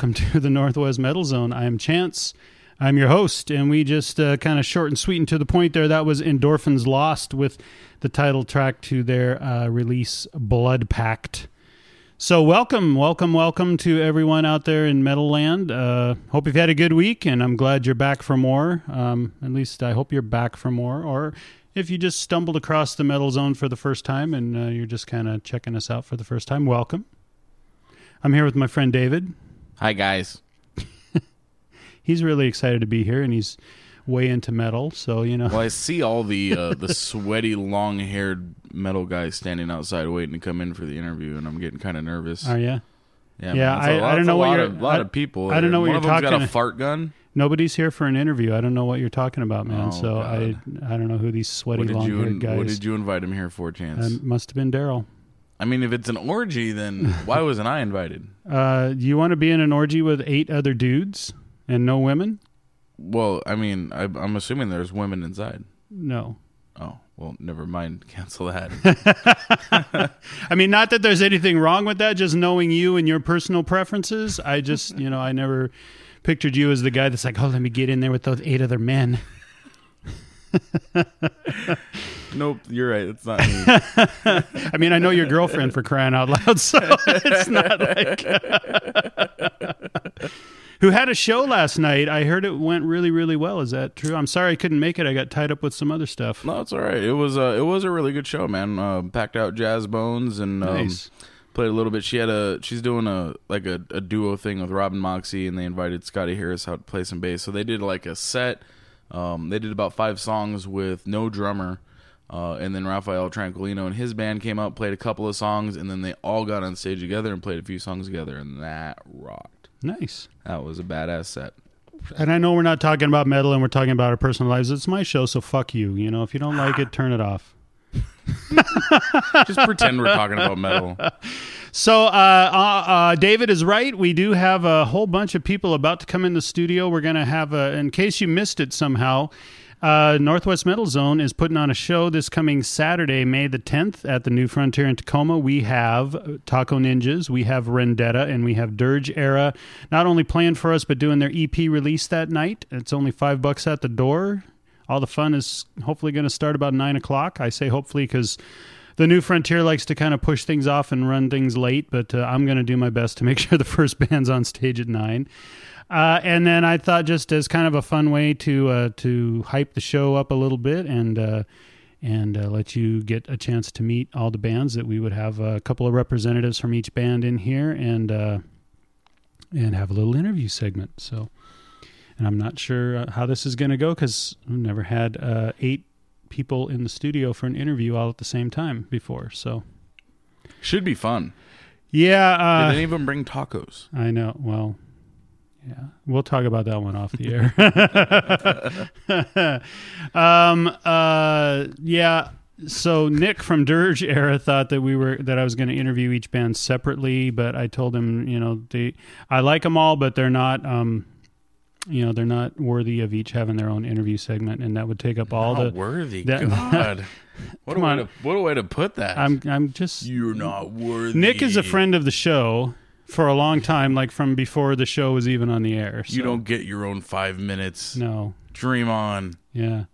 Welcome to the Northwest Metal Zone. I am Chance. I'm your host, and we just uh, kind of short and sweet and to the point there. That was Endorphins Lost with the title track to their uh, release, Blood Pact. So, welcome, welcome, welcome to everyone out there in Metal Land. Uh, hope you've had a good week, and I'm glad you're back for more. Um, at least I hope you're back for more. Or if you just stumbled across the Metal Zone for the first time and uh, you're just kind of checking us out for the first time, welcome. I'm here with my friend David. Hi guys. He's really excited to be here, and he's way into metal. So you know, Well, I see all the uh, the sweaty, long-haired metal guys standing outside waiting to come in for the interview, and I'm getting kind of nervous. are you? yeah, Yeah, I- a I lot- don't know what lot you're- of, lot I- of people. I don't know what One you're of them's got talking- a fart gun. Nobody's here for an interview. I don't know what you're talking about, man. Oh, so I I don't know who these sweaty, you long-haired guys. What did you invite him here for, Chance? Um, must have been Daryl. I mean, if it's an orgy, then why wasn't I invited? Uh, you want to be in an orgy with eight other dudes and no women? Well, I mean, I, I'm assuming there's women inside. No. Oh, well, never mind. Cancel that. I mean, not that there's anything wrong with that. Just knowing you and your personal preferences, I just, you know, I never pictured you as the guy that's like, oh, let me get in there with those eight other men. Nope, you're right. It's not me. I mean, I know your girlfriend for crying out loud, so it's not like. Who had a show last night? I heard it went really, really well. Is that true? I'm sorry I couldn't make it. I got tied up with some other stuff. No, it's all right. It was uh, it was a really good show, man. Uh, packed out Jazzbones and um, Nice. played a little bit. She had a she's doing a like a, a duo thing with Robin Moxie, and they invited Scotty Harris out to play some bass. So they did like a set. Um, they did about five songs with no drummer. Uh, and then Rafael Tranquilino and his band came out, played a couple of songs, and then they all got on stage together and played a few songs together, and that rocked. Nice. That was a badass set. And I know we're not talking about metal and we're talking about our personal lives. It's my show, so fuck you. You know, if you don't like it, turn it off. Just pretend we're talking about metal. So, uh, uh, uh, David is right. We do have a whole bunch of people about to come in the studio. We're going to have a, in case you missed it somehow, uh, Northwest Metal Zone is putting on a show this coming Saturday, May the 10th, at the New Frontier in Tacoma. We have Taco Ninjas, we have Rendetta, and we have Dirge Era not only playing for us, but doing their EP release that night. It's only five bucks at the door. All the fun is hopefully going to start about nine o'clock. I say hopefully because the new frontier likes to kind of push things off and run things late, but uh, I'm going to do my best to make sure the first band's on stage at nine. Uh, and then I thought, just as kind of a fun way to uh, to hype the show up a little bit and uh, and uh, let you get a chance to meet all the bands, that we would have a couple of representatives from each band in here and uh, and have a little interview segment. So, and I'm not sure uh, how this is going to go because I've never had eight people in the studio for an interview all at the same time before. So, Should be fun. yeah, They uh, didn't even bring tacos. I know. Well, yeah, we'll talk about that one off the air. um, uh, yeah. So Nick from Dirge Era thought that we were that I was going to interview each band separately, but I told him, you know, they I like them all, but they're not, um, you know, they're not worthy of each having their own interview segment, and that would take up all Not the. worthy. that- God. What a, Come way on. to, what a way to put that. I'm I'm just You're not worthy. Nick is a friend of the show for a long time, like from before the show was even on the air. You don't get your own five minutes. No, Dream on. Yeah.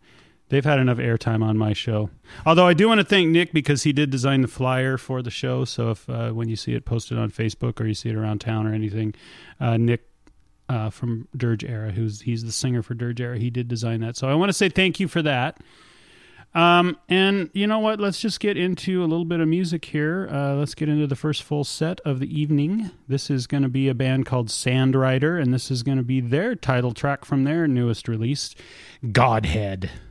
They've had enough airtime on my show. Although I do want to thank Nick because he did design the flyer for the show. So if uh, when you see it posted on Facebook or you see it around town or anything, uh, Nick uh, from Dirge Era, who's he's the singer for Dirge Era, he did design that. So I want to say thank you for that. Um, and you know what? Let's just get into a little bit of music here. Uh, let's get into the first full set of the evening. This is going to be a band called Sandrider, and this is going to be their title track from their newest release, Godhead. Godhead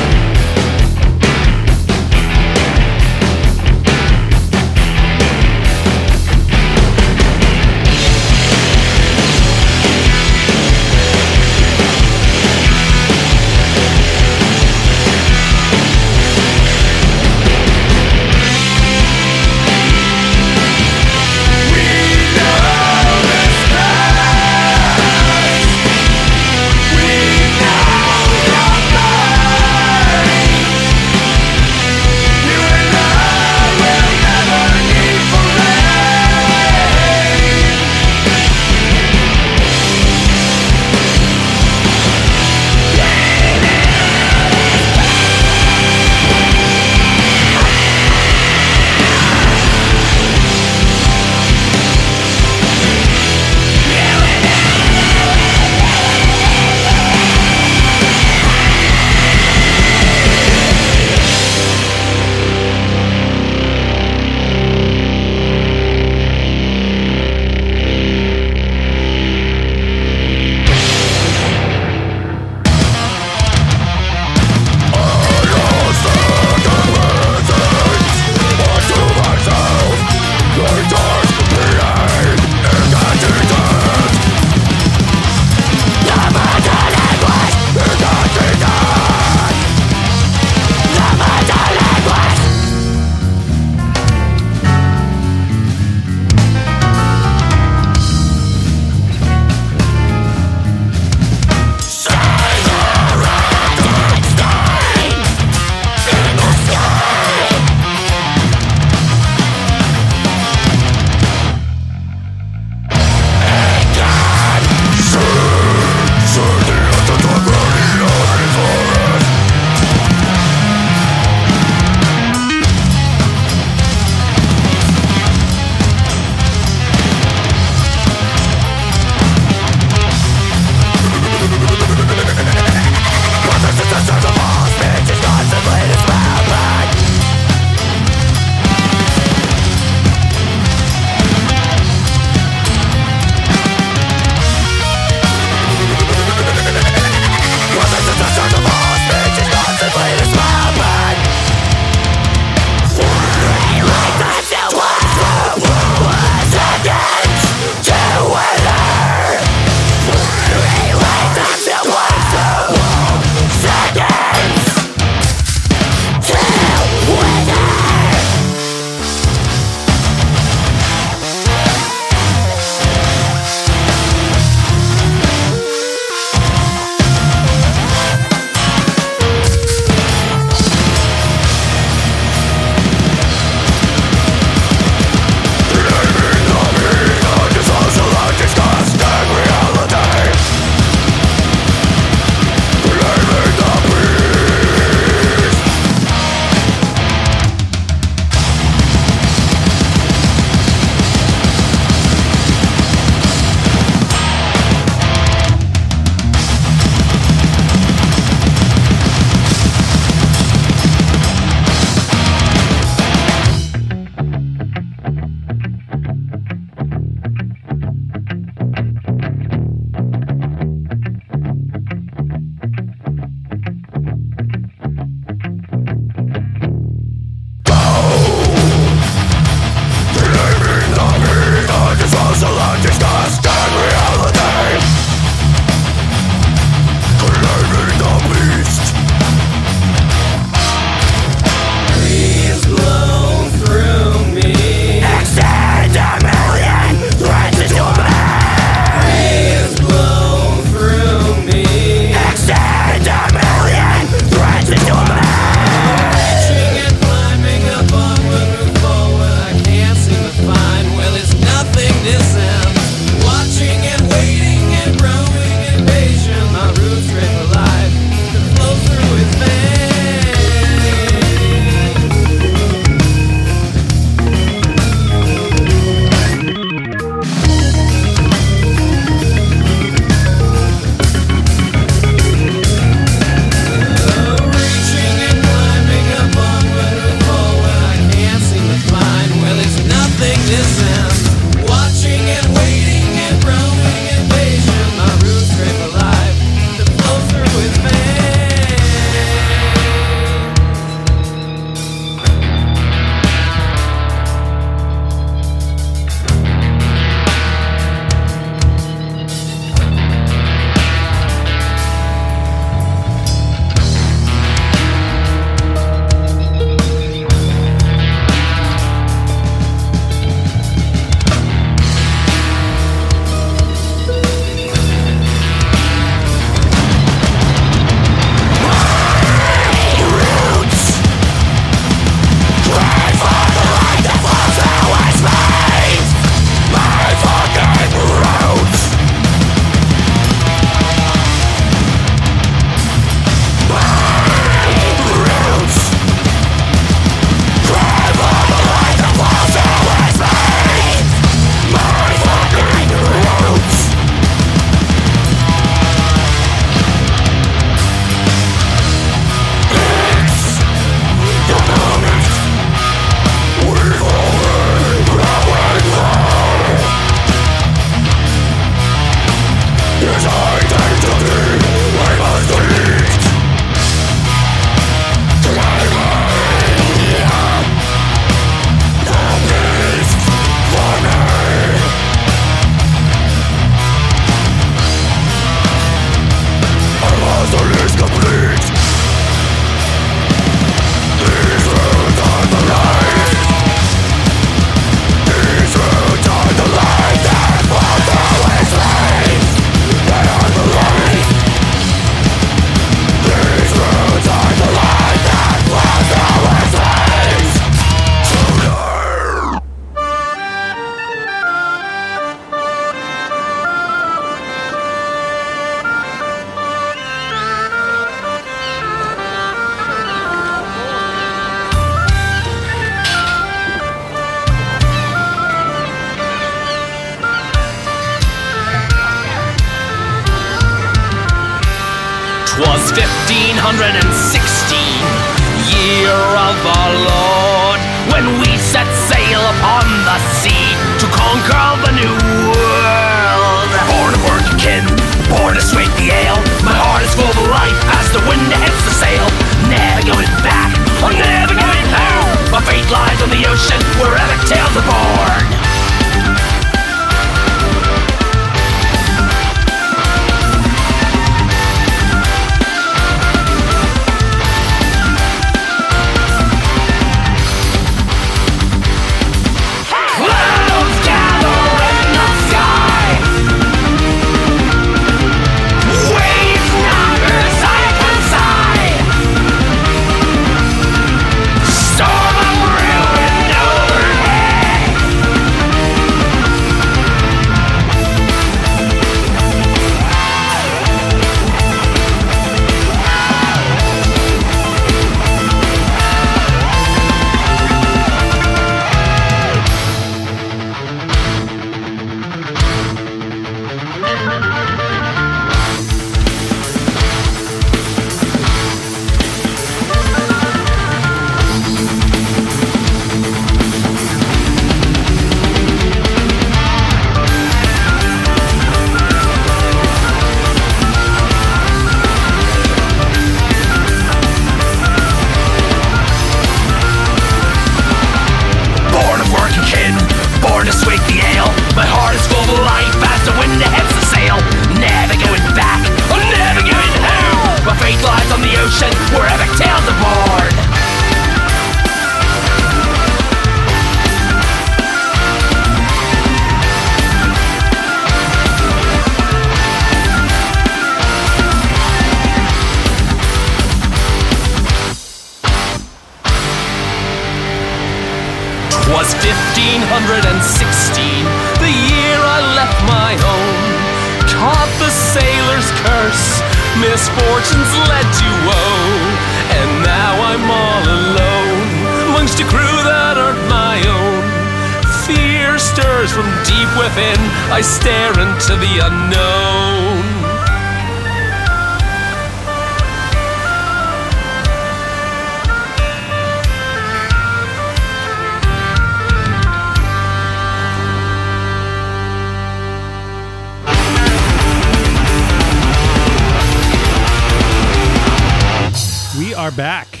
back.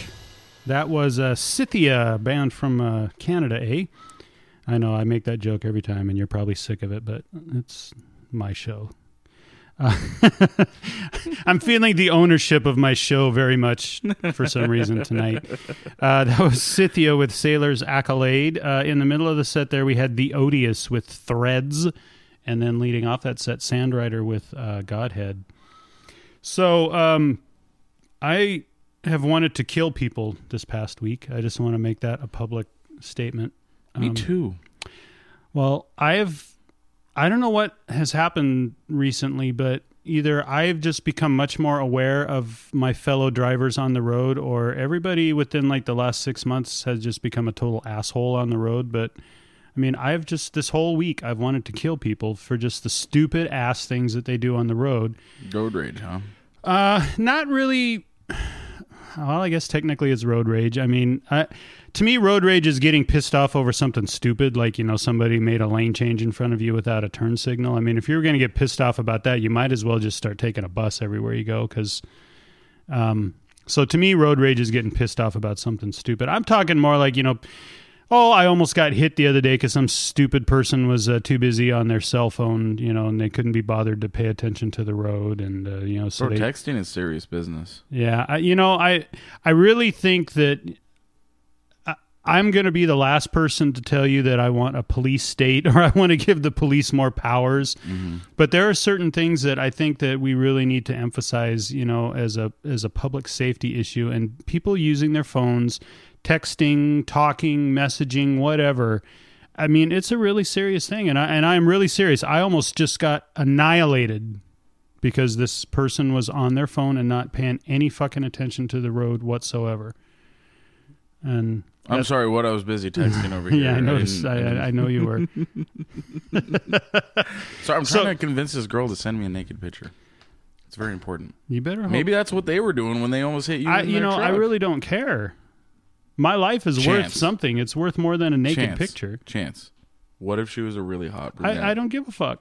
That was uh, Scythia, band from uh, Canada, eh? I know I make that joke every time, and you're probably sick of it, but it's my show. Uh, I'm feeling the ownership of my show very much for some reason tonight. Uh, that was Scythia with Sailor's Accolade. Uh, in the middle of the set, there we had The Odious with Threads, and then leading off that set, Sandrider with uh, Godhead. So, um, I have wanted to kill people this past week. I just want to make that a public statement. Me Um, too. Well, I've I don't know what has happened recently, but either I've just become much more aware of my fellow drivers on the road or everybody within like the last 6 months has just become a total asshole on the road, but I mean, I've just this whole week I've wanted to kill people for just the stupid ass things that they do on the road. Road rage, huh? Uh, not really. Well, I guess technically it's road rage. I mean, I, to me, road rage is getting pissed off over something stupid, like you know somebody made a lane change in front of you without a turn signal. I mean, if you're going to get pissed off about that, you might as well just start taking a bus everywhere you go. Because, um, so to me, road rage is getting pissed off about something stupid. I'm talking more like you know. Oh, I almost got hit the other day because some stupid person was uh, too busy on their cell phone, you know, and they couldn't be bothered to pay attention to the road, and uh, you know, so Bro, they, texting is serious business. yeah, I, you know, I I really think that I, I'm going to be the last person to tell you that I want a police state or I want to give the police more powers. But there are certain things that I think that we really need to emphasize, you know, as a as a public safety issue and people using their phones, texting, talking, messaging, whatever. I mean, it's a really serious thing, and I and I'm really serious. I almost just got annihilated because this person was on their phone and not paying any fucking attention to the road whatsoever. And I'm sorry, what I was busy texting over here. yeah, I noticed. I, I, I know you were. Sorry, I'm trying So- to convince this girl to send me a naked picture. It's very important. You better. Maybe that's what they were doing when they almost hit you. I, you know, I really don't care. My life is worth something. It's worth more than a naked Chance. picture. Chance. What if she was a really hot brunette? I, I don't give a fuck.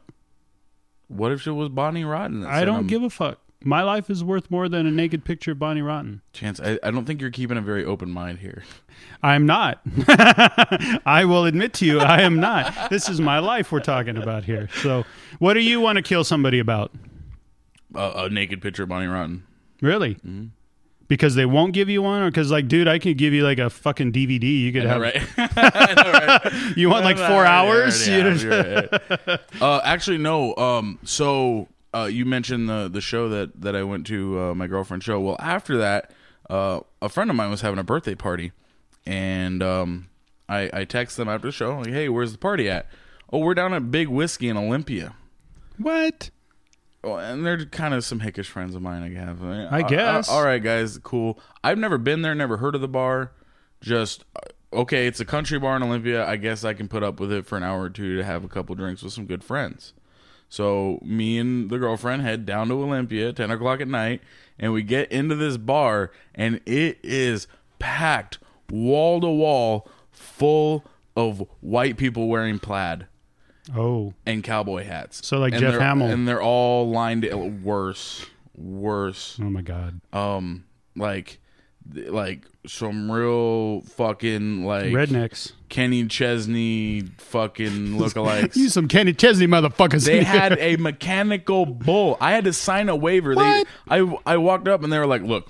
What if she was Bonnie Rotten? I don't him- give a fuck. My life is worth more than a naked picture of Bonnie Rotten. Chance. I, I don't think you're keeping a very open mind here. I'm not. I will admit to you, I am not. This is my life we're talking about here. So, what do you want to kill somebody about? Uh, a naked picture of Bonnie Rotten. Really? Mm-hmm. Because they won't give you one, or because like, dude, I could give you like a fucking DVD. You could have. right? Right? You want like four hours? already You know? right. uh, actually, no. Um, so uh, you mentioned the the show that that I went to, uh, my girlfriend's show. Well, after that, uh, a friend of mine was having a birthday party, and um, I I texted them after the show, like, "Hey, where's the party at?" Oh, we're down at Big Whiskey in Olympia. What? Oh, and they're kind of some hickish friends of mine. I have. I guess. all right, guys, cool. I've never been there, never heard of the bar. Just uh, okay. It's a country bar in Olympia. I guess I can put up with it for an hour or two to have a couple drinks with some good friends. So me and the girlfriend head down to Olympia, ten o'clock at night, and we get into this bar, and it is packed wall to wall, full of white people wearing plaid Oh, and cowboy hats. So, like And Jeff Hamill. and they're all lined worse, worse. oh my god. Um, like, like some real fucking like Rednecks. Kenny Chesney fucking lookalikes. You some Kenny Chesney motherfuckers. They had a mechanical bull. I had to sign a waiver. They, I I walked up and they were like, "Look,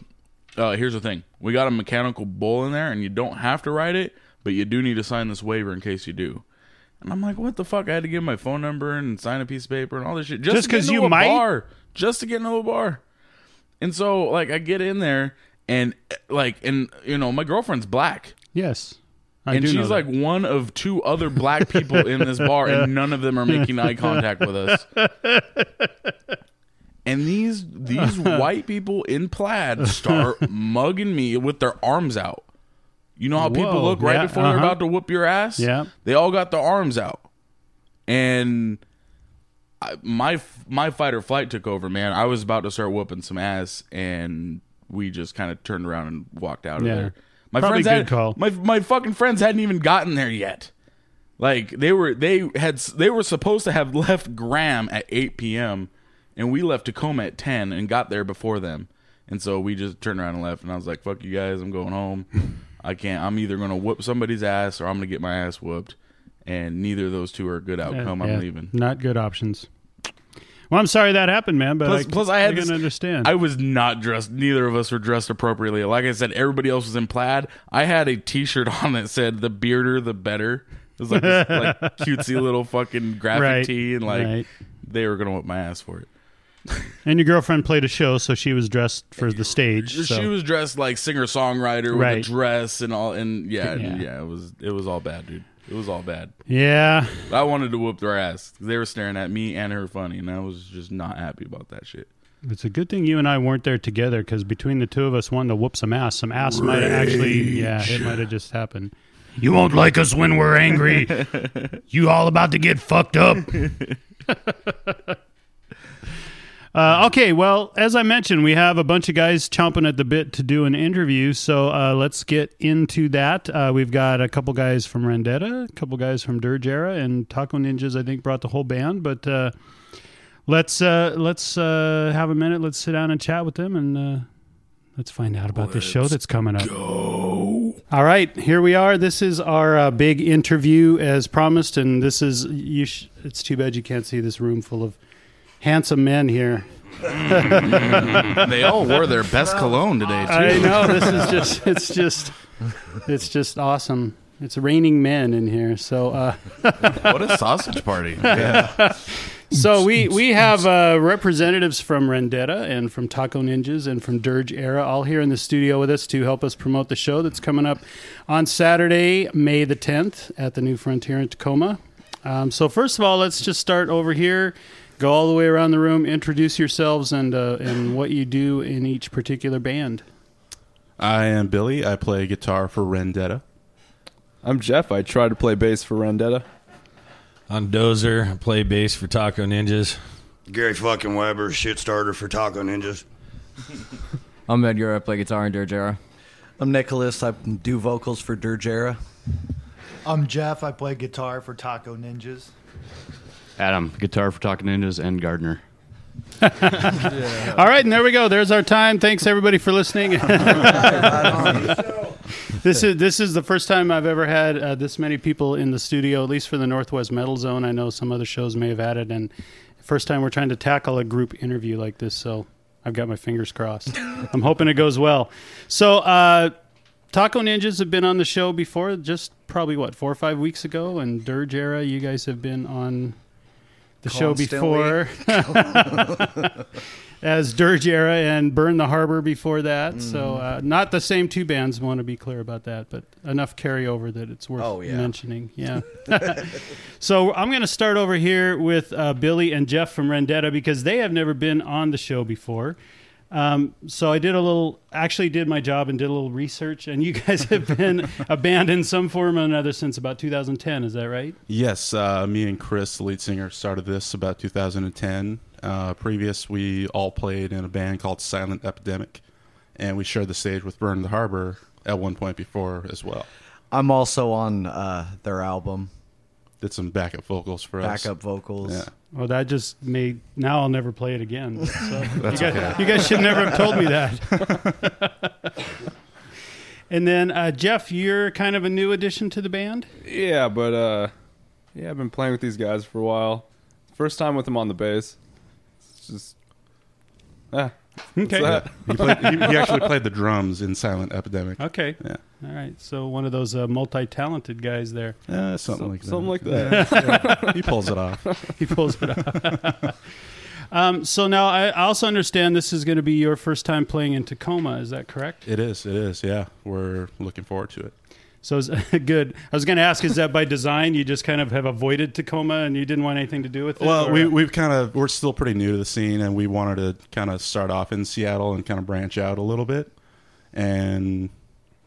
uh, here's the thing. We got a mechanical bull in there, and you don't have to ride it, but you do need to sign this waiver in case you do." And I'm like, "What the fuck?" I had to give my phone number and sign a piece of paper and all this shit just, Just to get 'cause into you a might? bar, just to get into a bar. And so, like, I get in there and like, and you know, my girlfriend's black. yes. I and she's like one of two other black people in this bar, and none of them are making eye contact with us. And these these white people in plaid start mugging me with their arms out. You know how people look right yeah, before they're uh-huh. about to whoop your ass. Yeah. they all got their arms out, and I, my my fight or flight took over. Man, I was about to start whooping some ass, and we just kind of turned around and walked out of Yeah. there. My Probably friends good had, call. My my fucking friends hadn't even gotten there yet. Like they were they had they were supposed to have left Graham at 8 p.m. and we left Tacoma at 10 and got there before them. And so we just turned around and left and I was like, "Fuck you guys, I'm going home. I can't. I'm either going to whoop somebody's ass or I'm going to get my ass whooped." And neither of those two are a good outcome. Yeah, I'm leaving. Not good options. Well, I'm sorry that happened, man. But Plus, I, plus I had can understand. I was not dressed. Neither of us were dressed appropriately. Like I said, everybody else was in plaid. I had a T-shirt on that said "The bearder, the better." It was like this like cutesy little fucking graphic Right, tee, and like right. they were gonna whip my ass for it. and your girlfriend played a show, so she was dressed for the stage. So. She was dressed like singer songwriter with Right. a dress and all, and yeah, Yeah. yeah, it was it was all bad, dude. It was all bad. yeah, I wanted to whoop their ass. They were staring at me and her funny, and I was just not happy about that shit. it's a good thing you and I weren't there together because between the two of us wanting to whoop some ass, some ass might have actually, yeah, it might have just happened. You won't like us when we're angry. you all about to get fucked up. Uh, okay, well, as I mentioned, we have a bunch of guys chomping at the bit to do an interview, so uh, let's get into that. Uh, we've got a couple guys from Rendetta, a couple guys from Dirge Era, and Taco Ninjas. I think brought the whole band, but uh, let's uh, let's uh, have a minute. Let's sit down and chat with them, and uh, let's find out about this show that's coming up. All right, here we are. This is our uh, big interview, as promised, and this is you. Sh- it's too bad you can't see this room full of handsome men here. they all wore their best cologne today too. I know this is just it's just it's just awesome. It's raining men in here. So uh what a sausage party! Yeah. so we we have uh representatives from Rendetta and from Taco Ninjas and from Dirge Era all here in the studio with us to help us promote the show that's coming up on Saturday, May the 10th at the New Frontier in Tacoma. Um, so first of all, let's just start over here. Go all the way around the room. Introduce yourselves and uh, and what you do in each particular band. I am Billy. I play guitar for Rendetta. I'm Jeff. I try to play bass for Rendetta. I'm Dozer. I play bass for Taco Ninjas. Gary fucking Weber, shit starter for Taco Ninjas. I'm Edgar. I play guitar in Dirge Era. I'm Nicholas. I do vocals for Dirge Era. I'm Jeff. I play guitar for Taco Ninjas. Adam, guitar for Taco Ninjas and Gardner. All right, and there we go. There's our time. Thanks everybody for listening. this is this is the first time I've ever had uh, this many people in the studio, at least for the Northwest Metal Zone. I know some other shows may have had it, and first time we're trying to tackle a group interview like this. So I've got my fingers crossed. I'm hoping it goes well. So. Uh, Taco Ninjas have been on the show before, just probably what four or five weeks ago, and Dirge Era. You guys have been on the show before as Dirge Era and Burn the Harbor before that. So uh, not the same two bands. Want to be clear about that, but enough carryover that it's worth Oh, yeah. mentioning. Yeah. so I'm going to start over here with uh, Billy and Jeff from Rendetta because they have never been on the show before. Um, so I did a little, actually did my job and did a little research, and you guys have been a band in some form or another since about 2010. Is that right? Yes, uh, me and Chris, the lead singer, started this about 2010. Uh, previous, we all played in a band called Silent Epidemic, and we shared the stage with Burn the Harbor at one point before as well. I'm also on uh, their album. Did some backup vocals for us. Backup vocals. Yeah. Well, that just made now I'll never play it again. So That's you, guys, okay. you guys should never have told me that. and then uh, Jeff, you're kind of a new addition to the band. Yeah, but uh, yeah, I've been playing with these guys for a while. First time with them on the bass. It's just, ah, what's Okay. that? He, played, he, he actually played the drums in Silent Epidemic. Okay. Yeah. All right. So one of those uh, multi-talented guys there. Uh, something like that. Something like that. he pulls it off. he pulls it off. um, so now I I also understand this is going to be your first time playing in Tacoma. Is that correct? It is. It is. Yeah, we're looking forward to it. So is, good. I was going to ask, is that by design? You just kind of have avoided Tacoma and you didn't want anything to do with it? Well, or- we we've kind of we're still pretty new to the scene, and we wanted to kind of start off in Seattle and kind of branch out a little bit, and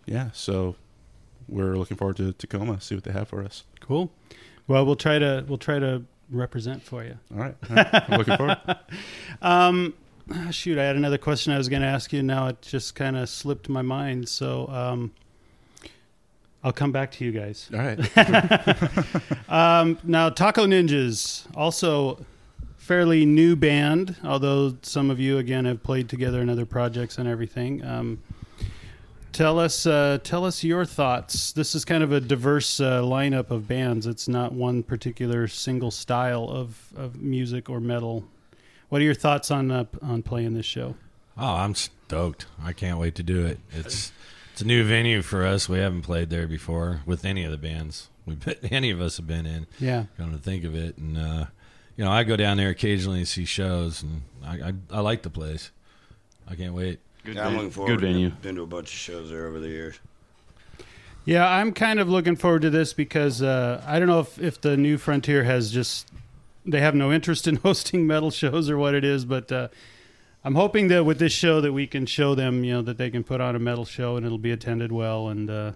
yeah, so we're looking forward to Tacoma, see what they have for us. Cool. Well, we'll try to we'll try to represent for you. All right, All right. I'm looking forward. Um, ah, shoot, I had another question I was going to ask you. And now it just kind of slipped my mind. So um, I'll come back to you guys. All right. um, now, Taco Ninjas, also fairly new band, although some of you again have played together in other projects and everything. Um, tell us, uh, tell us your thoughts. This is kind of a diverse uh, lineup of bands. It's not one particular single style of, of music or metal. What are your thoughts on uh, on playing this show? Oh, I'm stoked. I can't wait to do it. It's it's a new venue for us. We haven't played there before with any of the bands we have any of us have been in. Yeah. Come to think of it, and uh, you know, I go down there occasionally and see shows, and I I, I like the place. I can't wait. Yeah, I'm looking forward. Good to Been to a bunch of shows there over the years. Yeah, I'm kind of looking forward to this because uh, I don't know if, if the new Frontier has just they have no interest in hosting metal shows or what it is, but uh, I'm hoping that with this show that we can show them, you know, that they can put on a metal show and it'll be attended well. And uh,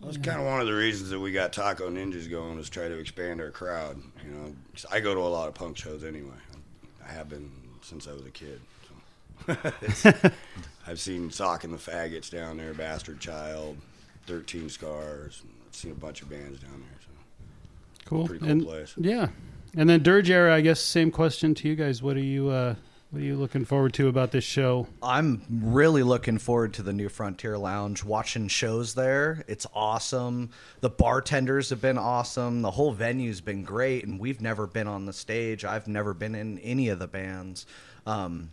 That's kind of one of the reasons that we got Taco Ninjas going is try to expand our crowd. You know, I go to a lot of punk shows anyway. I have been since I was a kid. So. I've seen Sock and the Faggots down there, Bastard Child, Thirteen Scars. I've seen a bunch of bands down there. So. cool, Pretty cool and, place. yeah. And then Dirge Era, I guess same question to you guys. What are you uh, what are you looking forward to about this show? I'm really looking forward to the New Frontier Lounge, watching shows there. It's awesome. The bartenders have been awesome. The whole venue's been great, and we've never been on the stage. I've never been in any of the bands. Um,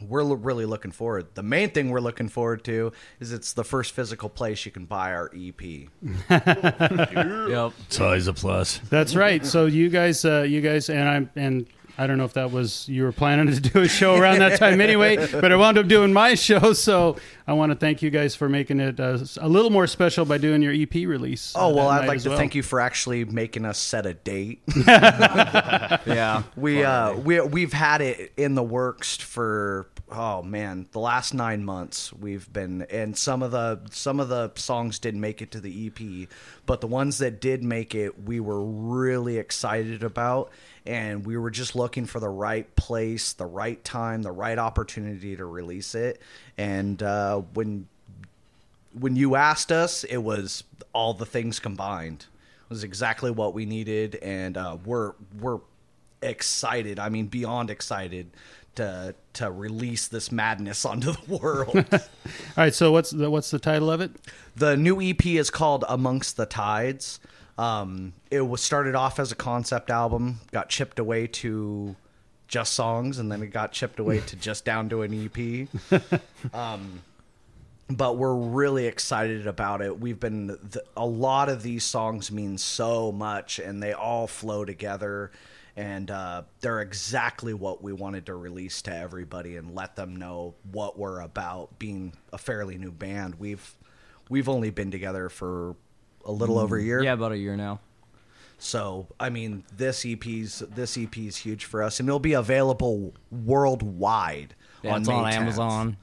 we're l- really looking forward. The main thing we're looking forward to is it's the first physical place you can buy our E EP. Yep, it's always a plus. That's right. So you guys, uh, you guys, and I'm, and I don't know if that was you were planning to do a show around that time anyway, but I wound up doing my show. So I want to thank you guys for making it uh, a little more special by doing your EP release. Oh well, I'd like as to well. thank you for actually making us set a date. Yeah. we uh, we we've had it in the works for oh man, the last nine months. We've been and some of the some of the songs didn't make it to the EP, but the ones that did make it, we were really excited about, and we were just looking for the right place, the right time, the right opportunity to release it. And uh, when when you asked us, it was all the things combined. It was exactly what we needed, and uh, we're we're excited. I mean, beyond excited to to release this madness onto the world. All right, so what's the what's the title of it? the new EP is called Amongst the Tides. Um, it was started off as a concept album, got chipped away to just songs, and then it got chipped away to just down to an EP. um, but we're really excited about it. We've been th- a lot of these songs mean so much, and they all flow together, and uh, they're exactly what we wanted to release to everybody and let them know what we're about. Being a fairly new band, we've we've only been together for a little over a mm. year. Yeah, about a year now. So, I mean, this EP's this EP is huge for us, and it'll be available worldwide Yeah, on it's May on 10th. Amazon.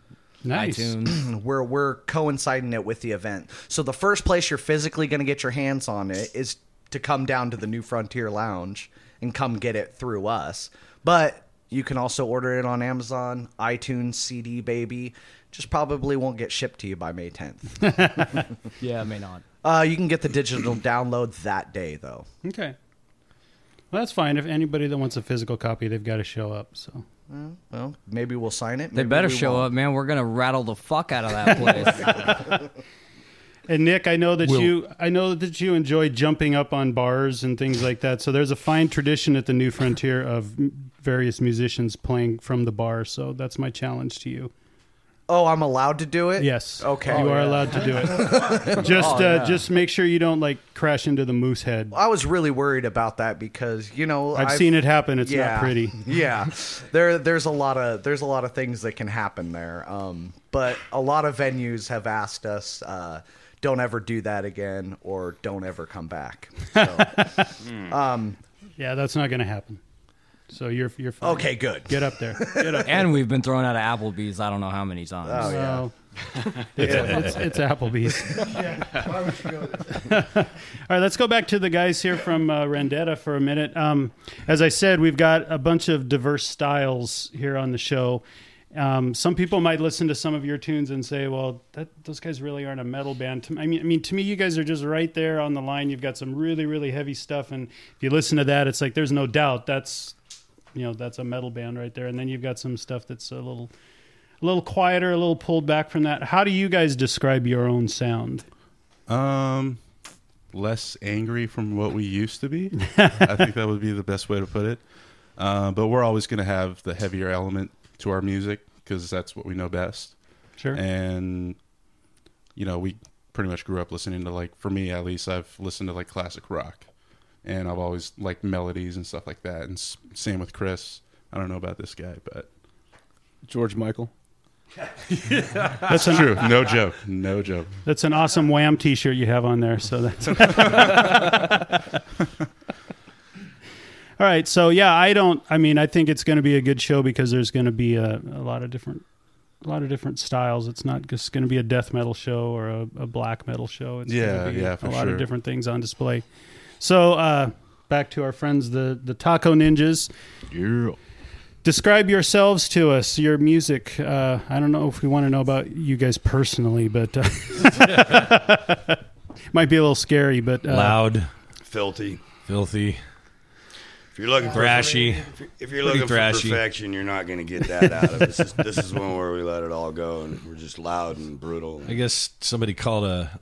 Nice. iTunes. we're we're coinciding it with the event. So the first place you're physically going to get your hands on it is to come down to the New Frontier Lounge and come get it through us. But you can also order it on Amazon, iTunes, CD Baby. Just probably won't get shipped to you by May 10th. Yeah, may not. Uh, you can get the digital download that day, though. Okay. Well, that's fine. If anybody that wants a physical copy, they've got to show up. So Well, maybe we'll sign it. They better show won't. up, man. We're gonna rattle the fuck out of that place. And Nick, I know that Will- you I know that you enjoy jumping up on bars and things like that. So there's a fine tradition at the New Frontier of various musicians playing from the bar. So that's my challenge to you. Oh, I'm allowed to do it. Yes. Okay. You are allowed to do it. just Oh, uh, yeah. just make sure you don't like crash into the moose head. I was really worried about that because you know I've seen it happen. It's not pretty. yeah, there there's a lot of there's a lot of things that can happen there. Um, but a lot of venues have asked us, uh, don't ever do that again, or don't ever come back. So, um, Yeah, that's not going to happen. So you're you're fine. Okay, good. Get up there. Get up. and we've been thrown out of Applebee's. I don't know how many times. Oh, yeah. Well, it's, it's, it's Applebee's. Why would you go there? All right, let's go back to the guys here from uh, Rendetta for a minute. Um, as I said, we've got a bunch of diverse styles here on the show. Um, some people might listen to some of your tunes and say, "Well, that, those guys really aren't a metal band." I mean, I mean, to me, you guys are just right there on the line. You've got some really, really heavy stuff, and if you listen to that, it's like there's no doubt that's, you know, that's a metal band right there. And then you've got some stuff that's a little, a little quieter, a little pulled back from that. How do you guys describe your own sound? Um, less angry from what we used to be. I think that would be the best way to put it. Uh, but we're always going to have the heavier element to our music because that's what we know best. Sure. And you know, we pretty much grew up listening to like, for me at least, I've listened to like classic rock, and I've always liked melodies and stuff like that. And s- same with Chris. I don't know about this guy, but George Michael. That's an- true. No joke. No joke. That's an awesome Wham T-shirt you have on there. So that's all right. So yeah, I don't. I mean, I think it's going to be a good show because there's going to be a, a lot of different, a lot of different styles. It's not just going to be a death metal show or a, a black metal show. It's Yeah, gonna be yeah, a for lot sure. of different things on display. So uh, back to our friends, the the Taco Ninjas. Yeah. Describe yourselves to us, your music. Uh, I don't know if we want to know about you guys personally, but uh, might be a little scary. But uh, Loud, Filthy. filthy. If you're looking for Thrashy. if you're- if you're looking thrashy. for perfection, you're not going to get that out of it. This is, this is one where we let it all go, and we're just loud and brutal. I guess somebody called a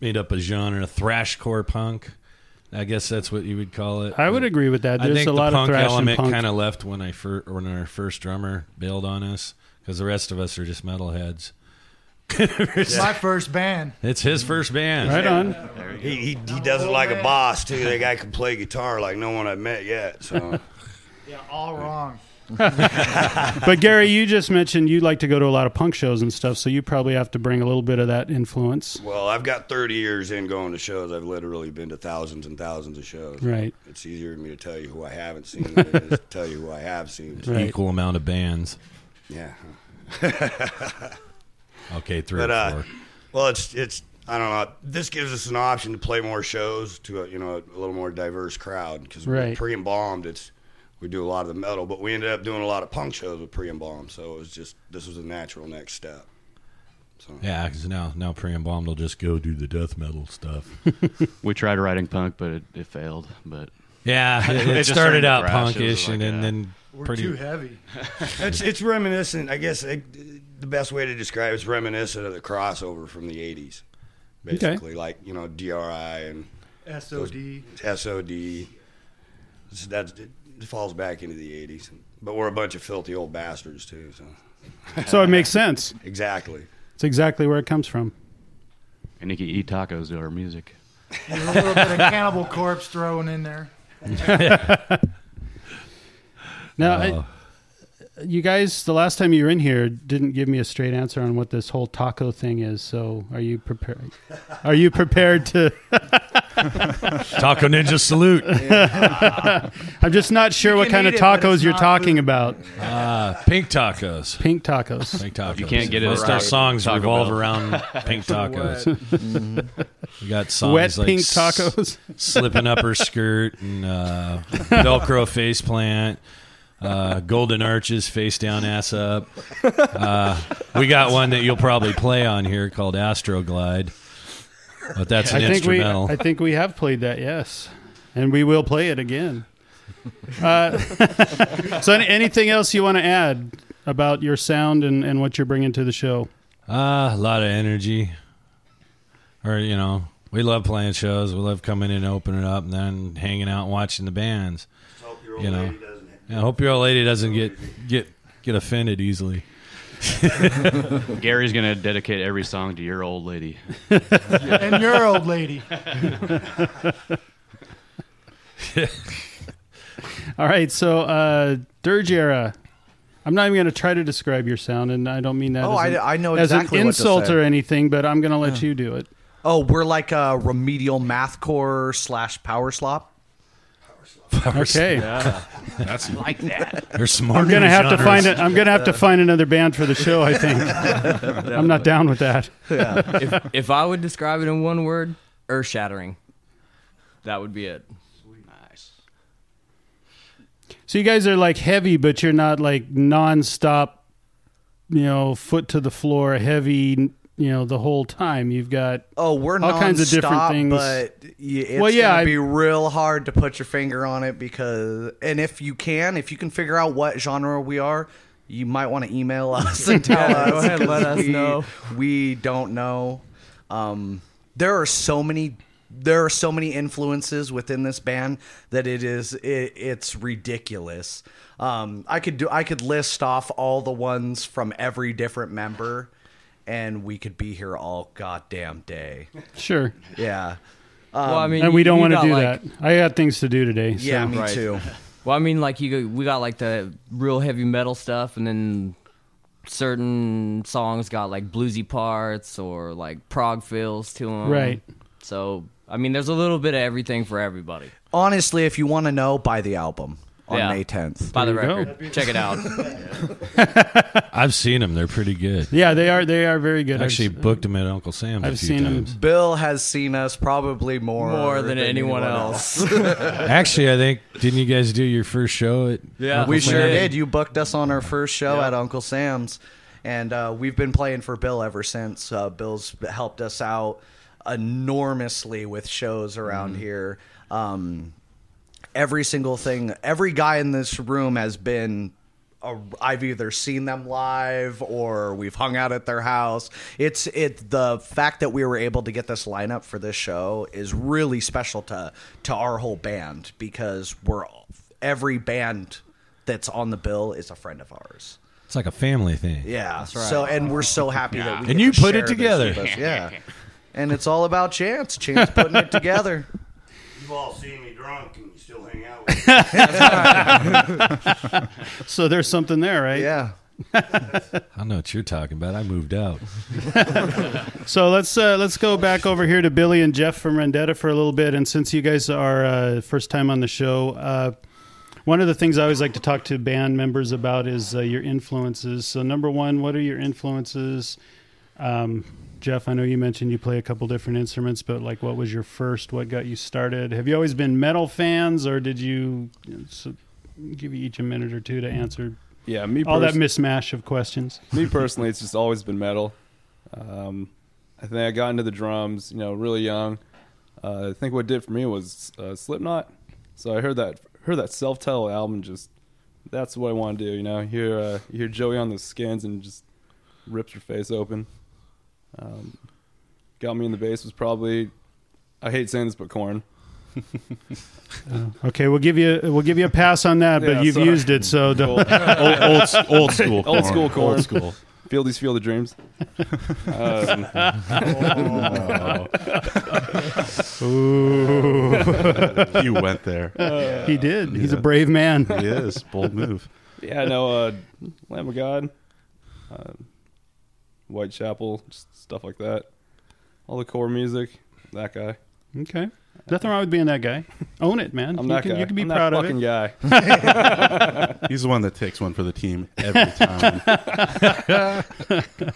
made up a genre, a thrashcore punk. I guess that's what you would call it. I would agree with that. I There's think a lot the of punk thrash and element kind of left when I fir- when our first drummer bailed on us because the rest of us are just metalheads. It's my first band. It's his first band. Right on. He, he, he does it like a boss too. That guy can play guitar like no one I've met yet. So Yeah, all wrong. but Gary, you just mentioned you like to go to a lot of punk shows and stuff, so you probably have to bring a little bit of that influence. Well, I've got 30 years in going to shows. I've literally been to thousands and thousands of shows. Right. It's easier for me to tell you who I haven't seen than it is to tell you who I have seen. Equal amount of bands. Yeah. Okay, three but, or uh, well, it's it's I don't know. This gives us an option to play more shows to a, you know a little more diverse crowd because Right. We're pre embalmed it's we do a lot of the metal, but we ended up doing a lot of punk shows with pre embalmed, so it was just this was a natural next step. Yeah, because now now pre embalmed will just go do the death metal stuff. we tried writing punk, but it, it failed. But Yeah, it, it just started to out crash. Punkish, like, and then, yeah. then We're pretty too heavy. it's it's reminiscent. I guess it, the best way to describe it is reminiscent of the crossover from the '80s, basically, like you know DRI and SOD. those- SOD. It's- That's it falls back into the '80s, but we're a bunch of filthy old bastards too. So, So it makes sense. exactly. It's exactly where it comes from. and you can eat tacos to our music. A little bit of Cannibal Corpse thrown in there. Now. Uh, I, you guys, the last time you were in here, didn't give me a straight answer on what this whole taco thing is. So, are you prepared? Are you prepared to? Taco Ninja salute. I'm just not sure what kind of it, tacos you're talking food. about. Uh, pink tacos. Pink tacos. Pink tacos. You can't get it Most at our songs Taco revolve Bell. around pink tacos. we got songs Wet like pink s- tacos? slipping up her skirt, and uh, Velcro face plant. Uh, golden arches, face down, ass up. Uh, we got one that you'll probably play on here called Astroglide, but that's an I think we. I think we have played that, yes, and we will play it again. Uh, so, any, anything else you want to add about your sound and, and what you're bringing to the show? Uh, a lot of energy. Or, you know, we love playing shows. We love coming in and opening up and then hanging out and watching the bands. you know. I hope your old lady doesn't get get get offended easily. Gary's gonna dedicate every song to your old lady. and your old lady. All right, so uh, Dirge Era. I'm not even going to try to describe your sound, and I don't mean that Oh, as, I- an, I know as exactly an what to insult say. or anything, but I'm going to let Yeah. you do it. Oh, we're like a remedial mathcore slash power slop. Okay. That's like that. There's some more I'm gonna new have to find it. I'm gonna have to find another band for the show. I think. I'm not down with that. if, if I would describe it in one word, earth shattering. That would be it. Nice. So you guys are like heavy, but you're not like nonstop. You know, foot to the floor, heavy. You know, the whole time. You've got Oh, we're all kinds of different things. But y- it's well, yeah, gonna I- be real hard to put your finger on it because, and if you can, if you can figure out what genre we are, you might want to email us and tell Yeah, us. go ahead and let 'cause us we, know. We don't know. Um, there are so many. There are so many influences within this band that it is it, it's ridiculous. Um, I could do I could list off all the ones from every different member, and we could be here all goddamn day. Sure. Yeah. well, I um, mean, and we you- don't want to do like- that. I got things to do today. So. Yeah, me too. Well, I mean, like you, we got like the real heavy metal stuff, and then certain songs got like bluesy parts or like prog feels to them. Right. So, I mean, there's a little bit of everything for everybody. Honestly, if you want to know, buy the album on Yeah. May 10th. By the There you go. record. Check it out. I've seen them. They're pretty good. Yeah, they are. They are very good. I actually I've- booked them at Uncle Sam's a I've few seen 'em. times. Bill has seen us probably more More than anyone else. Actually, I think didn't you guys do your first show at? Yeah. Uncle we sure Sam's? did. You booked us on our first show at Uncle Sam's, and uh, we've been playing for Bill ever since. Uh, Bill's helped us out enormously with shows around here. Um, every single thing, every guy in this room has been. i I've either seen them live or we've hung out at their house. It's it the fact that we were able to get this lineup for this show is really special to to our whole band because we're every band that's on the bill is a friend of ours. It's like a family thing. Yeah. So and we're so happy that we And get you to put it share this together. Yeah. And it's all about chance. Chance putting it together. You've all seen me drunk and you still hang out with me. so there's something there, right? Yeah. I don't know what you're talking about. I moved out. So let's uh, let's go back over here to Billy and Jeff from Rendetta for a little bit. And since you guys are uh, first time on the show, uh, one of the things I always like to talk to band members about is uh, your influences. So number one, what are your influences? Um, Jeff, I know you mentioned you play a couple different instruments, but like, what was your first? What got you started? Have you always been metal fans, or did you? So give you each a minute or two to answer. Yeah, me all that pers- mismatch of questions. me personally, it's just always been metal. Um, I think I got into the drums, you know, really young. Uh, I think what did for me was uh, Slipknot. So I heard that heard that self titled album. Just that's what I want to do. You know, you hear uh, you hear Joey on the skins and just rips your face open. Um, got me in the bass was probably I hate saying this, but Korn. Okay, we'll give you we'll give you a pass on that, but Yeah, you've sorry. used it, so don't. Old- old- old school Old Korn. school Korn. Old school. Fieldies feel the dreams. Um, Ooh. You went there. Uh, he did. He's a brave man. He is. Bold move. Yeah, no, uh, Lamb of God, uh, Whitechapel, just stuff like that. All the core music, that guy. Okay. Nothing wrong with being that guy. Own it, man. I'm you that can, guy. You can be I'm that proud of fucking it. guy. He's the one that takes one for the team every time.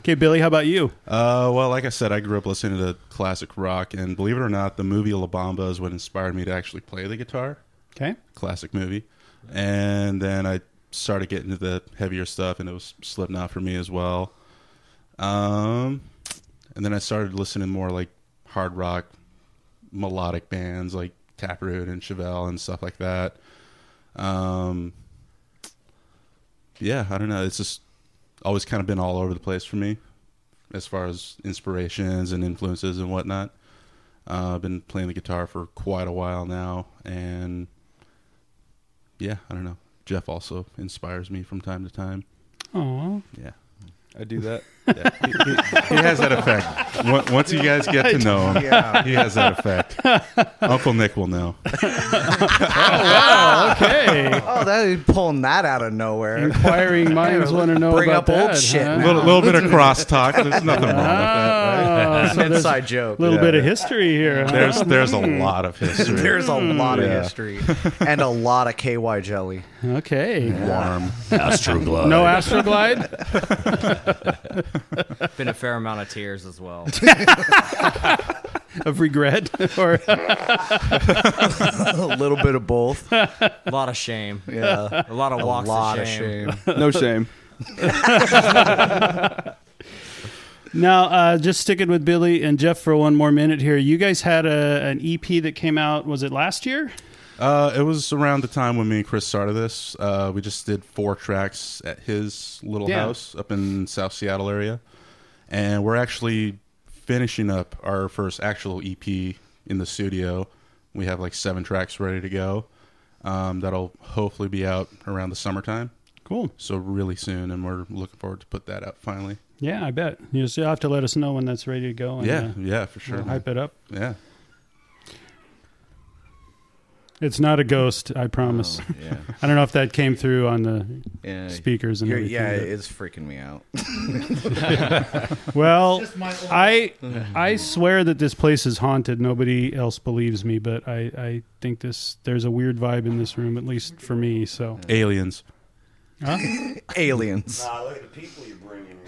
okay, Billy, how about you? Uh, well, like I said, I grew up listening to classic rock, and believe it or not, the movie La Bamba is what inspired me to actually play the guitar. Okay. Classic movie. And then I started getting to the heavier stuff, and it was Slipknot for me as well. Um, and then I started listening more like hard rock, melodic bands like Taproot and Chevelle and stuff like that. Um, yeah, I don't know. It's just always kind of been all over the place for me as far as inspirations and influences and whatnot. Uh, I've been playing the guitar for quite a while now, and yeah, I don't know. Jeff also inspires me from time to time. Aw. Yeah. I do that. Yeah. He, he- he has that effect. Once- Once you guys get to know him, Yeah. he has that effect. Uncle Nick will know. wow, okay. Oh, that pulling that out of nowhere. Inquiring minds want to know Bring about up old that, shit. huh? A little, little bit of crosstalk. There's nothing wrong with that, Oh, right? so there's Inside joke. A little Yeah. bit of history here. huh? There's there's a Hmm. lot of history. There's a lot of Yeah. history and a lot of KY jelly. Okay. Warm. Astroglide. No Astroglide? Been a fair amount of tears as well. of regret? or a little bit of both. A lot of shame. Yeah. A lot of A walks lot of of shame. shame. No shame. Now, uh, just sticking with Billy and Jeff for one more minute here. You guys had a, an EP that came out, was it last year? Uh, it was around the time when me and Chris started this. Uh, we just did four tracks at his little Yeah. house up in South Seattle area, and we're actually finishing up our first actual EP in the studio. We have like seven tracks ready to go. Um, that'll hopefully be out around the summertime. Cool. So really soon, and we're looking forward to put that out finally. Yeah, I bet. You just have to let us know when that's ready to go. and, yeah, uh, yeah, for sure. we'll hype it up. Yeah. It's not a ghost, I promise. Oh, yeah. I don't know if that came through on the Yeah, speakers and you're- everything. yeah, but- it's freaking me out. well, Just my own- I I swear that this place is haunted. Nobody else believes me, but I, I think this there's a weird vibe in this room, at least for me. So Aliens. Huh? Aliens. Nah, look at the people you're bringing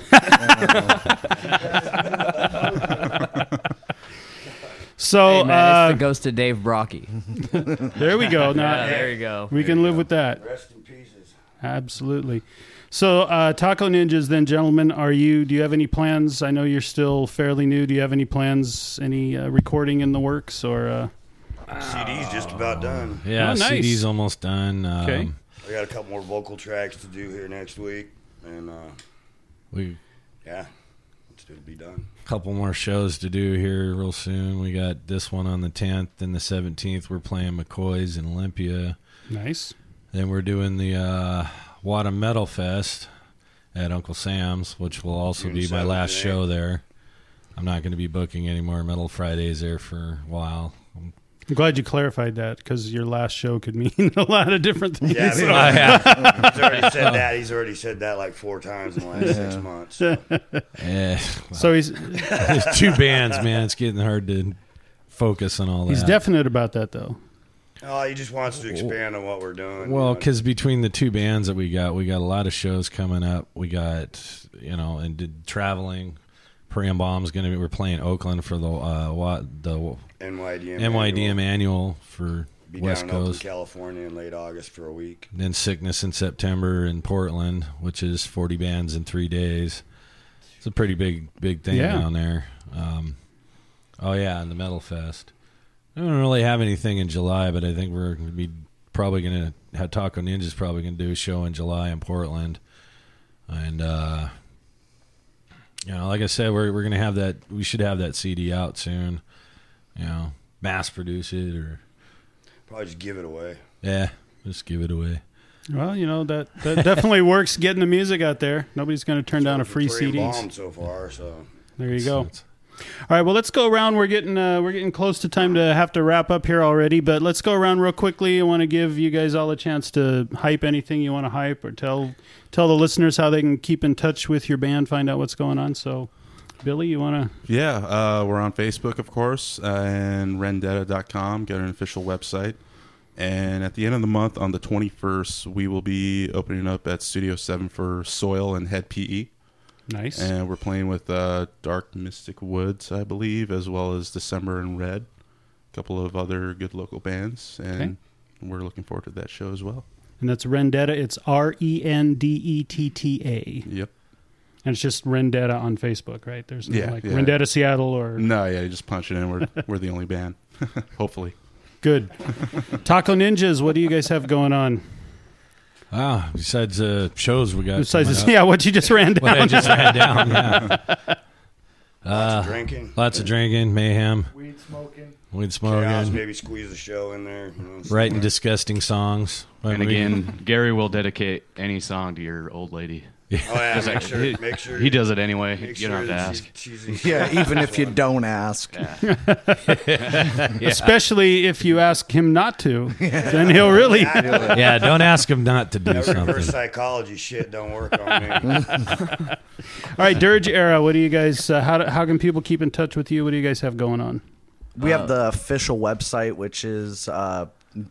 So Hey, man, uh, it's the ghost of Dave Brockie. there we go. Now, Yeah, there you go. We can live with that. Rest in pieces. Absolutely. So, uh, Taco Ninjas, then, gentlemen, are you? Do you have any plans? I know you're still fairly new. Do you have any plans? Any uh, recording in the works, or? Uh... CD's just about done. Yeah, Oh, nice. CD's almost done. Um, Okay. I got a couple more vocal tracks to do here next week, and uh, We yeah, it's to be done. couple more shows to do here real soon. We got this one on the 10th and the 17th. We're playing McCoy's in Olympia. Nice. Then we're doing the uh, Wada Metal Fest at Uncle Sam's, which will also June be my last show there. I'm not going to be booking any more Metal Fridays there for a while. I'm I'm glad you clarified that because your last show could mean a lot of different things. Yeah, So- he's already said that. He's already said that like four times in the last six Yeah. months. Yeah. So he's- There's two bands, man. It's getting hard to focus on all that. He's definite about that, though. Oh, he just wants to expand on what we're doing. Well, you know. because between the two bands that we got, we got a lot of shows coming up. We got you know, and did traveling. Bomb's going to be. We're playing Oakland for the uh, what the NYDM NYDM annual for be West down in Coast. California in late August for a week. Then Sickness in September in Portland, which is 40 bands in three days. It's a pretty big, big thing Yeah. down there. Um, oh yeah, and the Metal Fest. I don't really have anything in July, but I think we're gonna be probably going to have Taco Ninja's probably going to do a show in July in Portland, and uh, you know, like I said, we're we're going to have that. We should have that CD out soon. You know, mass produce it or Probably just give it away. yeah, just give it away. Well, you know that that definitely works. Getting the music out there. Nobody's going to turn down a free CD. so far, so There you go. All right, well, let's go around. We're getting uh, we're getting close to time to have to wrap up here already, but let's go around real quickly. I want to give you guys all a chance to hype anything you want to hype, or tell tell the listeners how they can keep in touch with your band, find out what's going on. So, Billy, you want to? Yeah, uh, we're on Facebook, of course, uh, and rendetta.com. Got an official website. And at the end of the month, on the 21st, we will be opening up at Studio 7 for Soil and Hed PE. Nice. And we're playing with uh, Dark Mystic Woods, I believe, as well as December and Red. A couple of other good local bands. And we're looking forward to that show as well. And that's Rendetta. It's R E N D E T T A. Yep. And it's just Rendetta on Facebook, right? There's no Yeah, like yeah. Rendetta Seattle or No, yeah, you just punch it in. We're, we're the only band, hopefully. Good. Taco Ninjas, what do you guys have going on? Ah, besides uh, shows we got. Besides this- yeah, what you just ran What I down. just ran down. Yeah. Lots of Uh, drinking. Lots of drinking, mayhem. Weed smoking. Weed smoking. Chaos, maybe squeeze the show in there. You know, Writing disgusting songs. And We- again, Gary will dedicate any song to your old lady. Oh, yeah, make like- sure- he, make sure- he does it anyway. make You don't have to ask. she's- she's Yeah, even if you don't ask. Especially if you ask him not to, then he'll really. yeah, don't ask him not to do That something. reverse psychology shit don't work on me. All right, Dirge Era. What do you guys? Uh, how do, how can people keep in touch with you? What do you guys have going on? We have the official website, which is uh,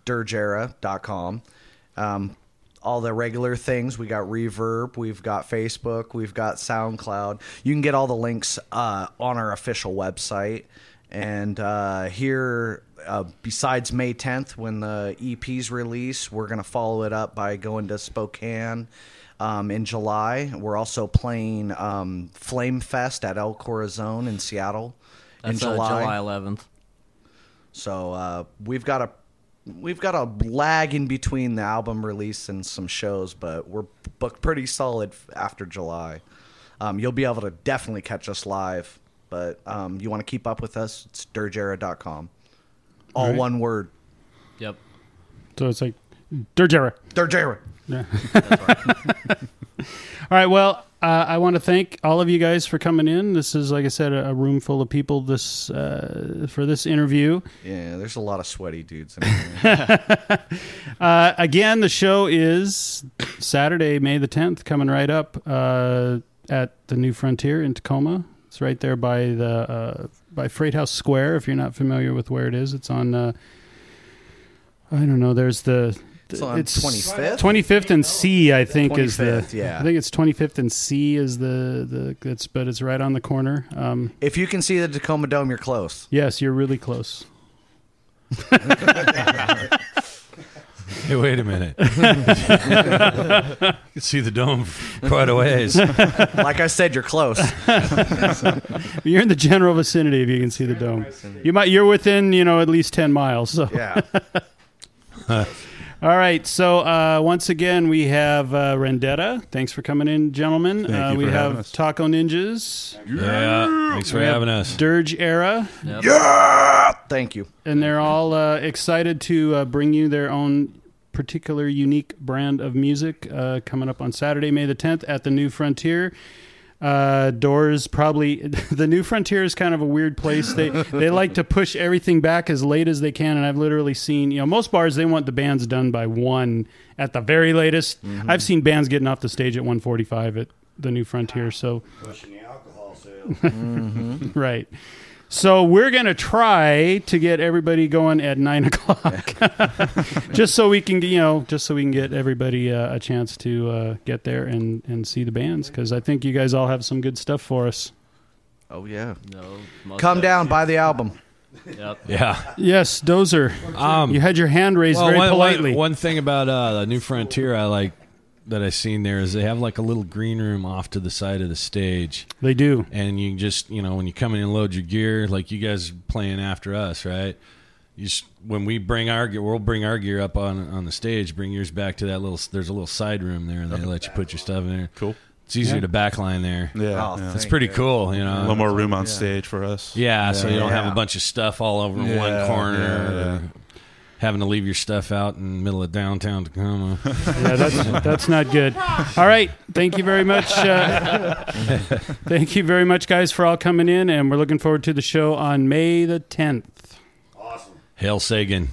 dirgera.com. Um, all the regular things. We got Reverb, we've got Facebook, we've got SoundCloud. You can get all the links uh, on our official website. And uh, here, uh, besides May 10th, when the EP's release, we're going to follow it up by going to Spokane um, in July. We're also playing um, Flame Fest at El Corazon in Seattle That's in uh, July. July 11th. So uh, we've got a we've got a lag in between the album release and some shows, but we're booked pretty solid after July. Um, you'll be able to definitely catch us live, but um, you want to keep up with us? It's dirgera.com. All Alright. one word. Yep. So it's like Dirge Era. Dirgera. Yeah. All right. Well, uh, I want to thank all of you guys for coming in. This is, like I said, a, a room full of people. This uh, for this interview. Yeah, there's a lot of sweaty dudes in here. Uh, again, the show is Saturday, May the 10th, coming right up uh, at the New Frontier in Tacoma. It's right there by the uh, by Freight House Square. If you're not familiar with where it is, it's on. Uh, I don't know. There's the. It's 25th? 25th and C, I think is the. yeah. I think it's 25th and C is the the. It's but it's right on the corner. Um, if you can see the Tacoma Dome, you're close. yes, you're really close. Hey, wait a minute. you can see the dome quite a ways. like I said, you're close. You're in the general vicinity if you can see the dome. You might you're within, you know, at least 10 miles. So Yeah. All right. So uh, once again, we have uh, Rendetta. Thanks for coming in, gentlemen. Thank uh, you we for having have us. Taco Ninjas. Yeah, thanks for We have having us. Dirge Era. Yeah. Thank you. And they're all uh, excited to uh, bring you their own particular unique brand of music uh, coming up on Saturday, May the 10th at the New Frontier. Uh, doors probably the New Frontier is kind of a weird place. They they like to push everything back as late as they can, and I've literally seen you know most bars they want the bands done by one at the very latest. I've seen bands getting off the stage at one forty five at the New Frontier. So Pushing the alcohol sales. right. So we're gonna try to get everybody going at nine o'clock, just so we can, you know, just so we can get everybody uh, a chance to uh, get there and and see the bands because I think you guys all have some good stuff for us. Oh yeah. No. Come down, buy the album. Yep. Yeah. Yes, Dozer. Um, you had your hand raised Well, very one- one- politely. One, thing about uh, the New Frontier I like that I seen there is they have like a little green room off to the side of the stage. They do, and you just you know when you come in and load your gear, like you guys are playing after us, right? You just, when we bring our gear, we'll bring our gear up on on the stage. Bring yours back to that little. There's a little side room there, and they let you put your stuff in there. Cool. It's easier Yeah. to backline there. Yeah, Oh, yeah. it's pretty you. cool. You know, A little more room on stage for us. Yeah, so you don't have a bunch of stuff all over Yeah, one corner. Yeah, or yeah. Having to leave your stuff out in the middle of downtown Tacoma. yeah, that's that's not good. All right, thank you very much. Uh, thank you very much, guys, for all coming in, and we're looking forward to the show on May the tenth. Awesome. Hail Sagan.